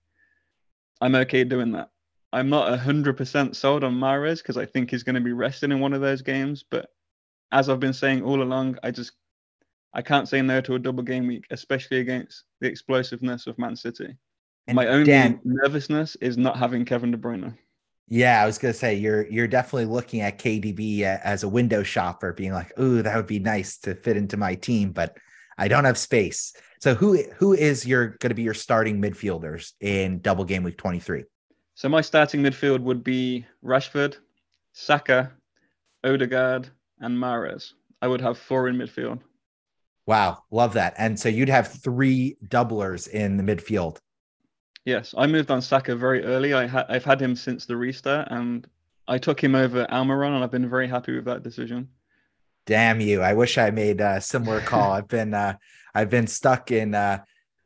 I'm okay doing that. I'm not 100% sold on Mahrez because I think he's going to be rested in one of those games. But as I've been saying all along, I just I can't say no to a double game week, especially against the explosiveness of Man City. And my only Dan, nervousness is not having Kevin De Bruyne. Yeah, I was gonna say you're you're definitely looking at KDB uh, as a window shopper, being like, "Ooh, that would be nice to fit into my team," but I don't have space. So who who is your going to be your starting midfielders in double game week 23? So my starting midfield would be Rashford, Saka, Odegaard, and Mahrez. I would have four in midfield. Wow, love that. And so you'd have three doublers in the midfield. Yes, I moved on Saka very early. I ha- I've had him since the restart, and I took him over Almiron, and I've been very happy with that decision. Damn you! I wish I made a similar call. I've been uh, I've been stuck in uh,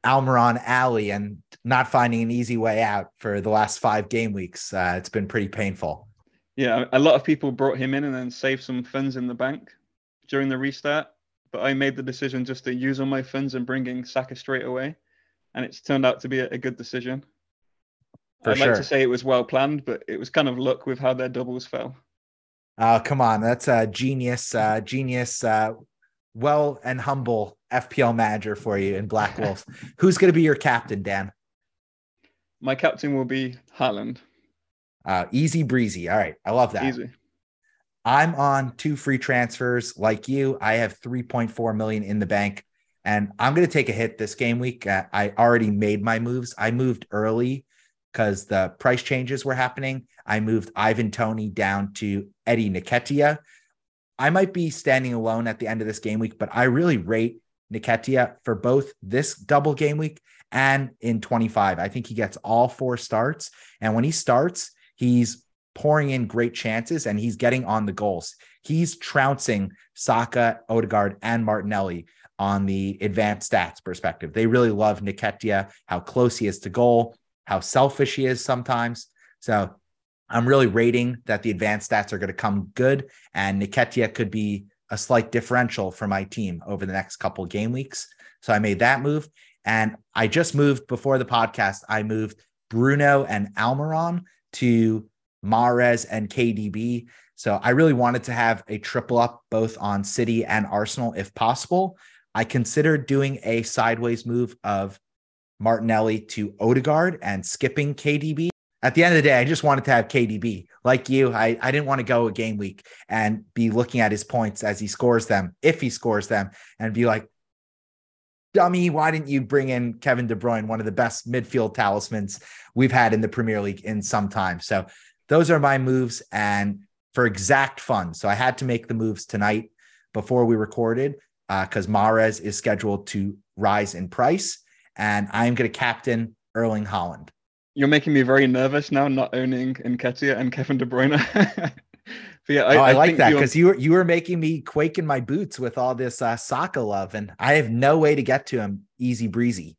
Almiron Alley and not finding an easy way out for the last five game weeks. Uh, it's been pretty painful. Yeah, a lot of people brought him in and then saved some funds in the bank during the restart. But I made the decision just to use all my funds and bringing Saka straight away, and it's turned out to be a, a good decision. For I'd sure. like to say it was well planned, but it was kind of luck with how their doubles fell. Oh, come on. That's a genius, uh, genius, uh, well and humble FPL manager for you in Black Wolf. Who's going to be your captain, Dan? My captain will be Haaland. Uh, easy breezy. All right. I love that. Easy. I'm on two free transfers like you. I have 3.4 million in the bank and I'm going to take a hit this game week. Uh, I already made my moves. I moved early because the price changes were happening. I moved Ivan Toney down to Eddie Nketiah. I might be standing alone at the end of this game week, but I really rate Nketiah for both this double game week and in 25. I think he gets all four starts. And when he starts, he's pouring in great chances and he's getting on the goals. He's trouncing Saka, Odegaard, and Martinelli on the advanced stats perspective. They really love Nketiah, how close he is to goal, how selfish he is sometimes. So I'm really rating that the advanced stats are going to come good, and Nketiah could be a slight differential for my team over the next couple game weeks. So I made that move. And I just moved before the podcast, I moved Bruno and Almiron to Mahrez and KDB. So I really wanted to have a triple up both on City and Arsenal if possible. I considered doing a sideways move of Martinelli to Odegaard and skipping KDB. At the end of the day, I just wanted to have KDB. Like you, I, I didn't want to go a game week and be looking at his points as he scores them, if he scores them, and be like, dummy, why didn't you bring in Kevin De Bruyne, one of the best midfield talismans we've had in the Premier League in some time? So those are my moves and for exact fun. So I had to make the moves tonight before we recorded because uh, Mahrez is scheduled to rise in price. And I'm going to captain Erling Haaland. You're making me very nervous now, not owning Nketiah and Kevin De Bruyne. yeah, I, oh, I, I like that because you were you were making me quake in my boots with all this uh, Saka love, and I have no way to get to him easy breezy.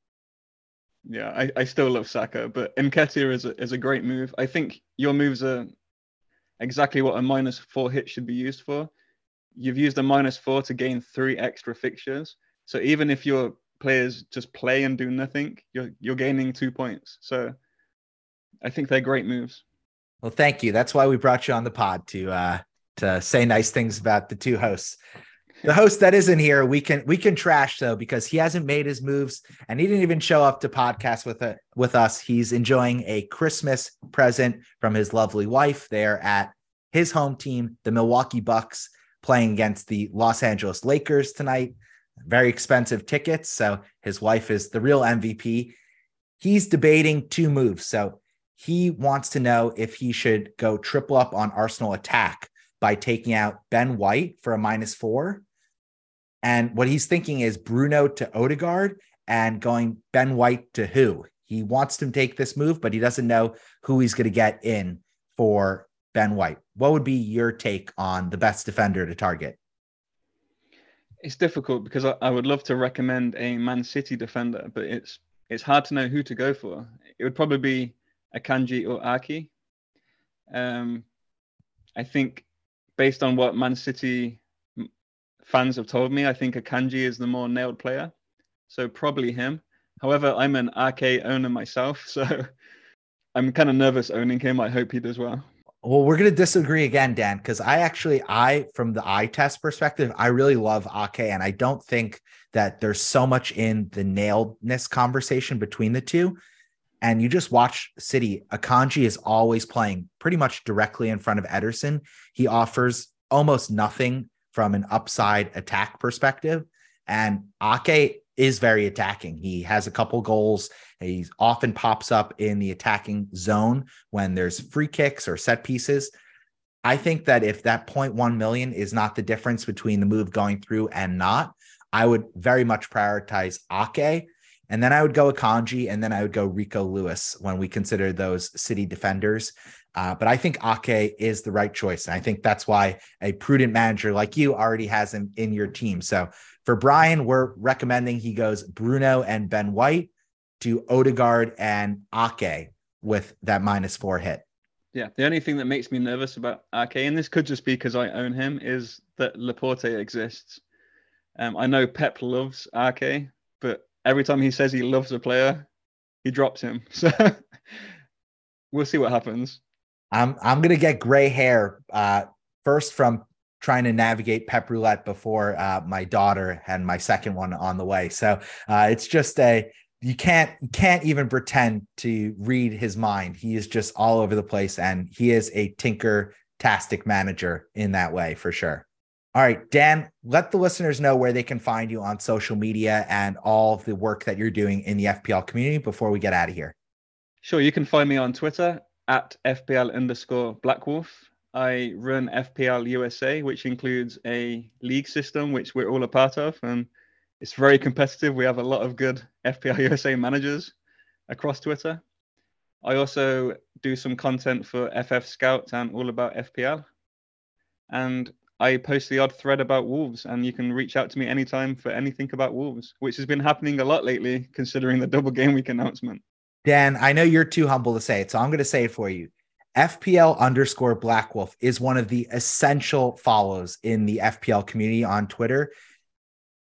Yeah, I, I still love Saka, but Nketiah is a, is a great move. I think your moves are exactly what a minus four hit should be used for. You've used a minus four to gain three extra fixtures. So even if your players just play and do nothing, you're you're gaining two points. So I think they're great moves. Well, thank you. That's why we brought you on the pod to uh to say nice things about the two hosts the host that isn't here, we can we can trash though because he hasn't made his moves and he didn't even show up to podcast with it with us. He's enjoying a Christmas present from his lovely wife. They're at his home team, the Milwaukee Bucks, playing against the Los Angeles Lakers tonight. Very expensive tickets, so his wife is the real MVP. He's debating two moves. So he wants to know if he should go triple up on Arsenal attack by taking out Ben White for a minus four and what he's thinking is Bruno to Odegaard and going Ben White to who? He wants to take this move, but he doesn't know who he's going to get in for Ben White. What would be your take on the best defender to target? It's difficult because I, I would love to recommend a Man City defender, but it's it's hard to know who to go for. It would probably be Akanji or Ake. Um, I think based on what Man City fans have told me. I think Akanji is the more nailed player, so probably him. However, I'm an Ake owner myself, so I'm kind of nervous owning him. I hope he does well. Well, we're going to disagree again, Dan, because I actually, I, from the eye test perspective, I really love Ake. And I don't think that there's so much in the nailedness conversation between the two. And you just watch City, Akanji is always playing pretty much directly in front of Ederson. He offers almost nothing from an upside attack perspective. And Ake is very attacking. He has a couple goals. He often pops up in the attacking zone when there's free kicks or set pieces. I think that if that 0.1 million is not the difference between the move going through and not, I would very much prioritize Ake. And then I would go Akanji and then I would go Rico Lewis when we consider those city defenders. Uh, but I think Ake is the right choice. And I think that's why a prudent manager like you already has him in your team. So for Brian, we're recommending he goes Bruno and Ben White to Odegaard and Ake with that minus four hit. Yeah, the only thing that makes me nervous about Ake, and this could just be because I own him, is that Laporte exists. Um, I know Pep loves Ake, but every time he says he loves a player, he drops him. So we'll see what happens. I'm I'm gonna get gray hair uh, first from trying to navigate pep roulette before uh, my daughter and my second one on the way. So uh, it's just a you can't you can't even pretend to read his mind. He is just all over the place, and he is a tinker tastic manager in that way for sure. All right, Dan, let the listeners know where they can find you on social media and all the work that you're doing in the FPL community before we get out of here. Sure, you can find me on Twitter at FPL underscore Blackwolf. I run FPL USA, which includes a league system, which we're all a part of. And it's very competitive. We have a lot of good FPL USA managers across Twitter. I also do some content for FF Scouts and all about FPL. And I post the odd thread about Wolves, and you can reach out to me anytime for anything about Wolves, which has been happening a lot lately, considering the double game week announcement. Dan, I know you're too humble to say it, so I'm going to say it for you. FPL underscore Black Wolf is one of the essential follows in the FPL community on Twitter.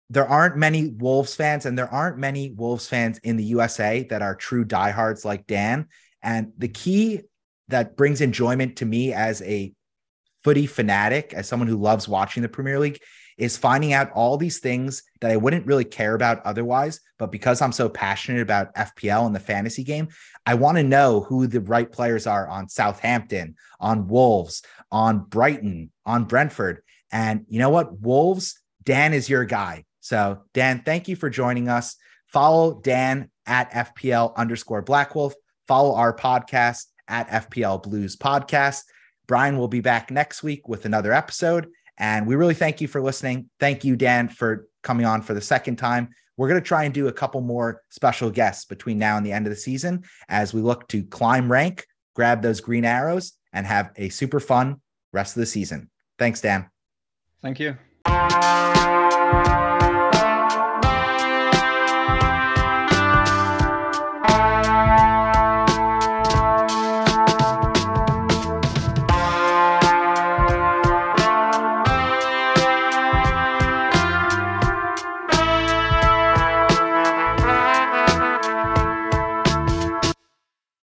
There aren't many Wolves fans, and there aren't many Wolves fans in the USA that are true diehards like Dan. And the key that brings enjoyment to me as a footy fanatic, as someone who loves watching the Premier League, is finding out all these things that I wouldn't really care about otherwise. But because I'm so passionate about FPL and the fantasy game, I want to know who the right players are on Southampton, on Wolves, on Brighton, on Brentford. And you know what? Wolves, Dan is your guy. So, Dan, thank you for joining us. Follow Dan at FPL underscore Black Wolf. Follow our podcast at FPL Blues Podcast. Brian will be back next week with another episode. And we really thank you for listening. Thank you, Dan, for coming on for the second time. We're going to try and do a couple more special guests between now and the end of the season as we look to climb rank, grab those green arrows, and have a super fun rest of the season. Thanks, Dan. Thank you.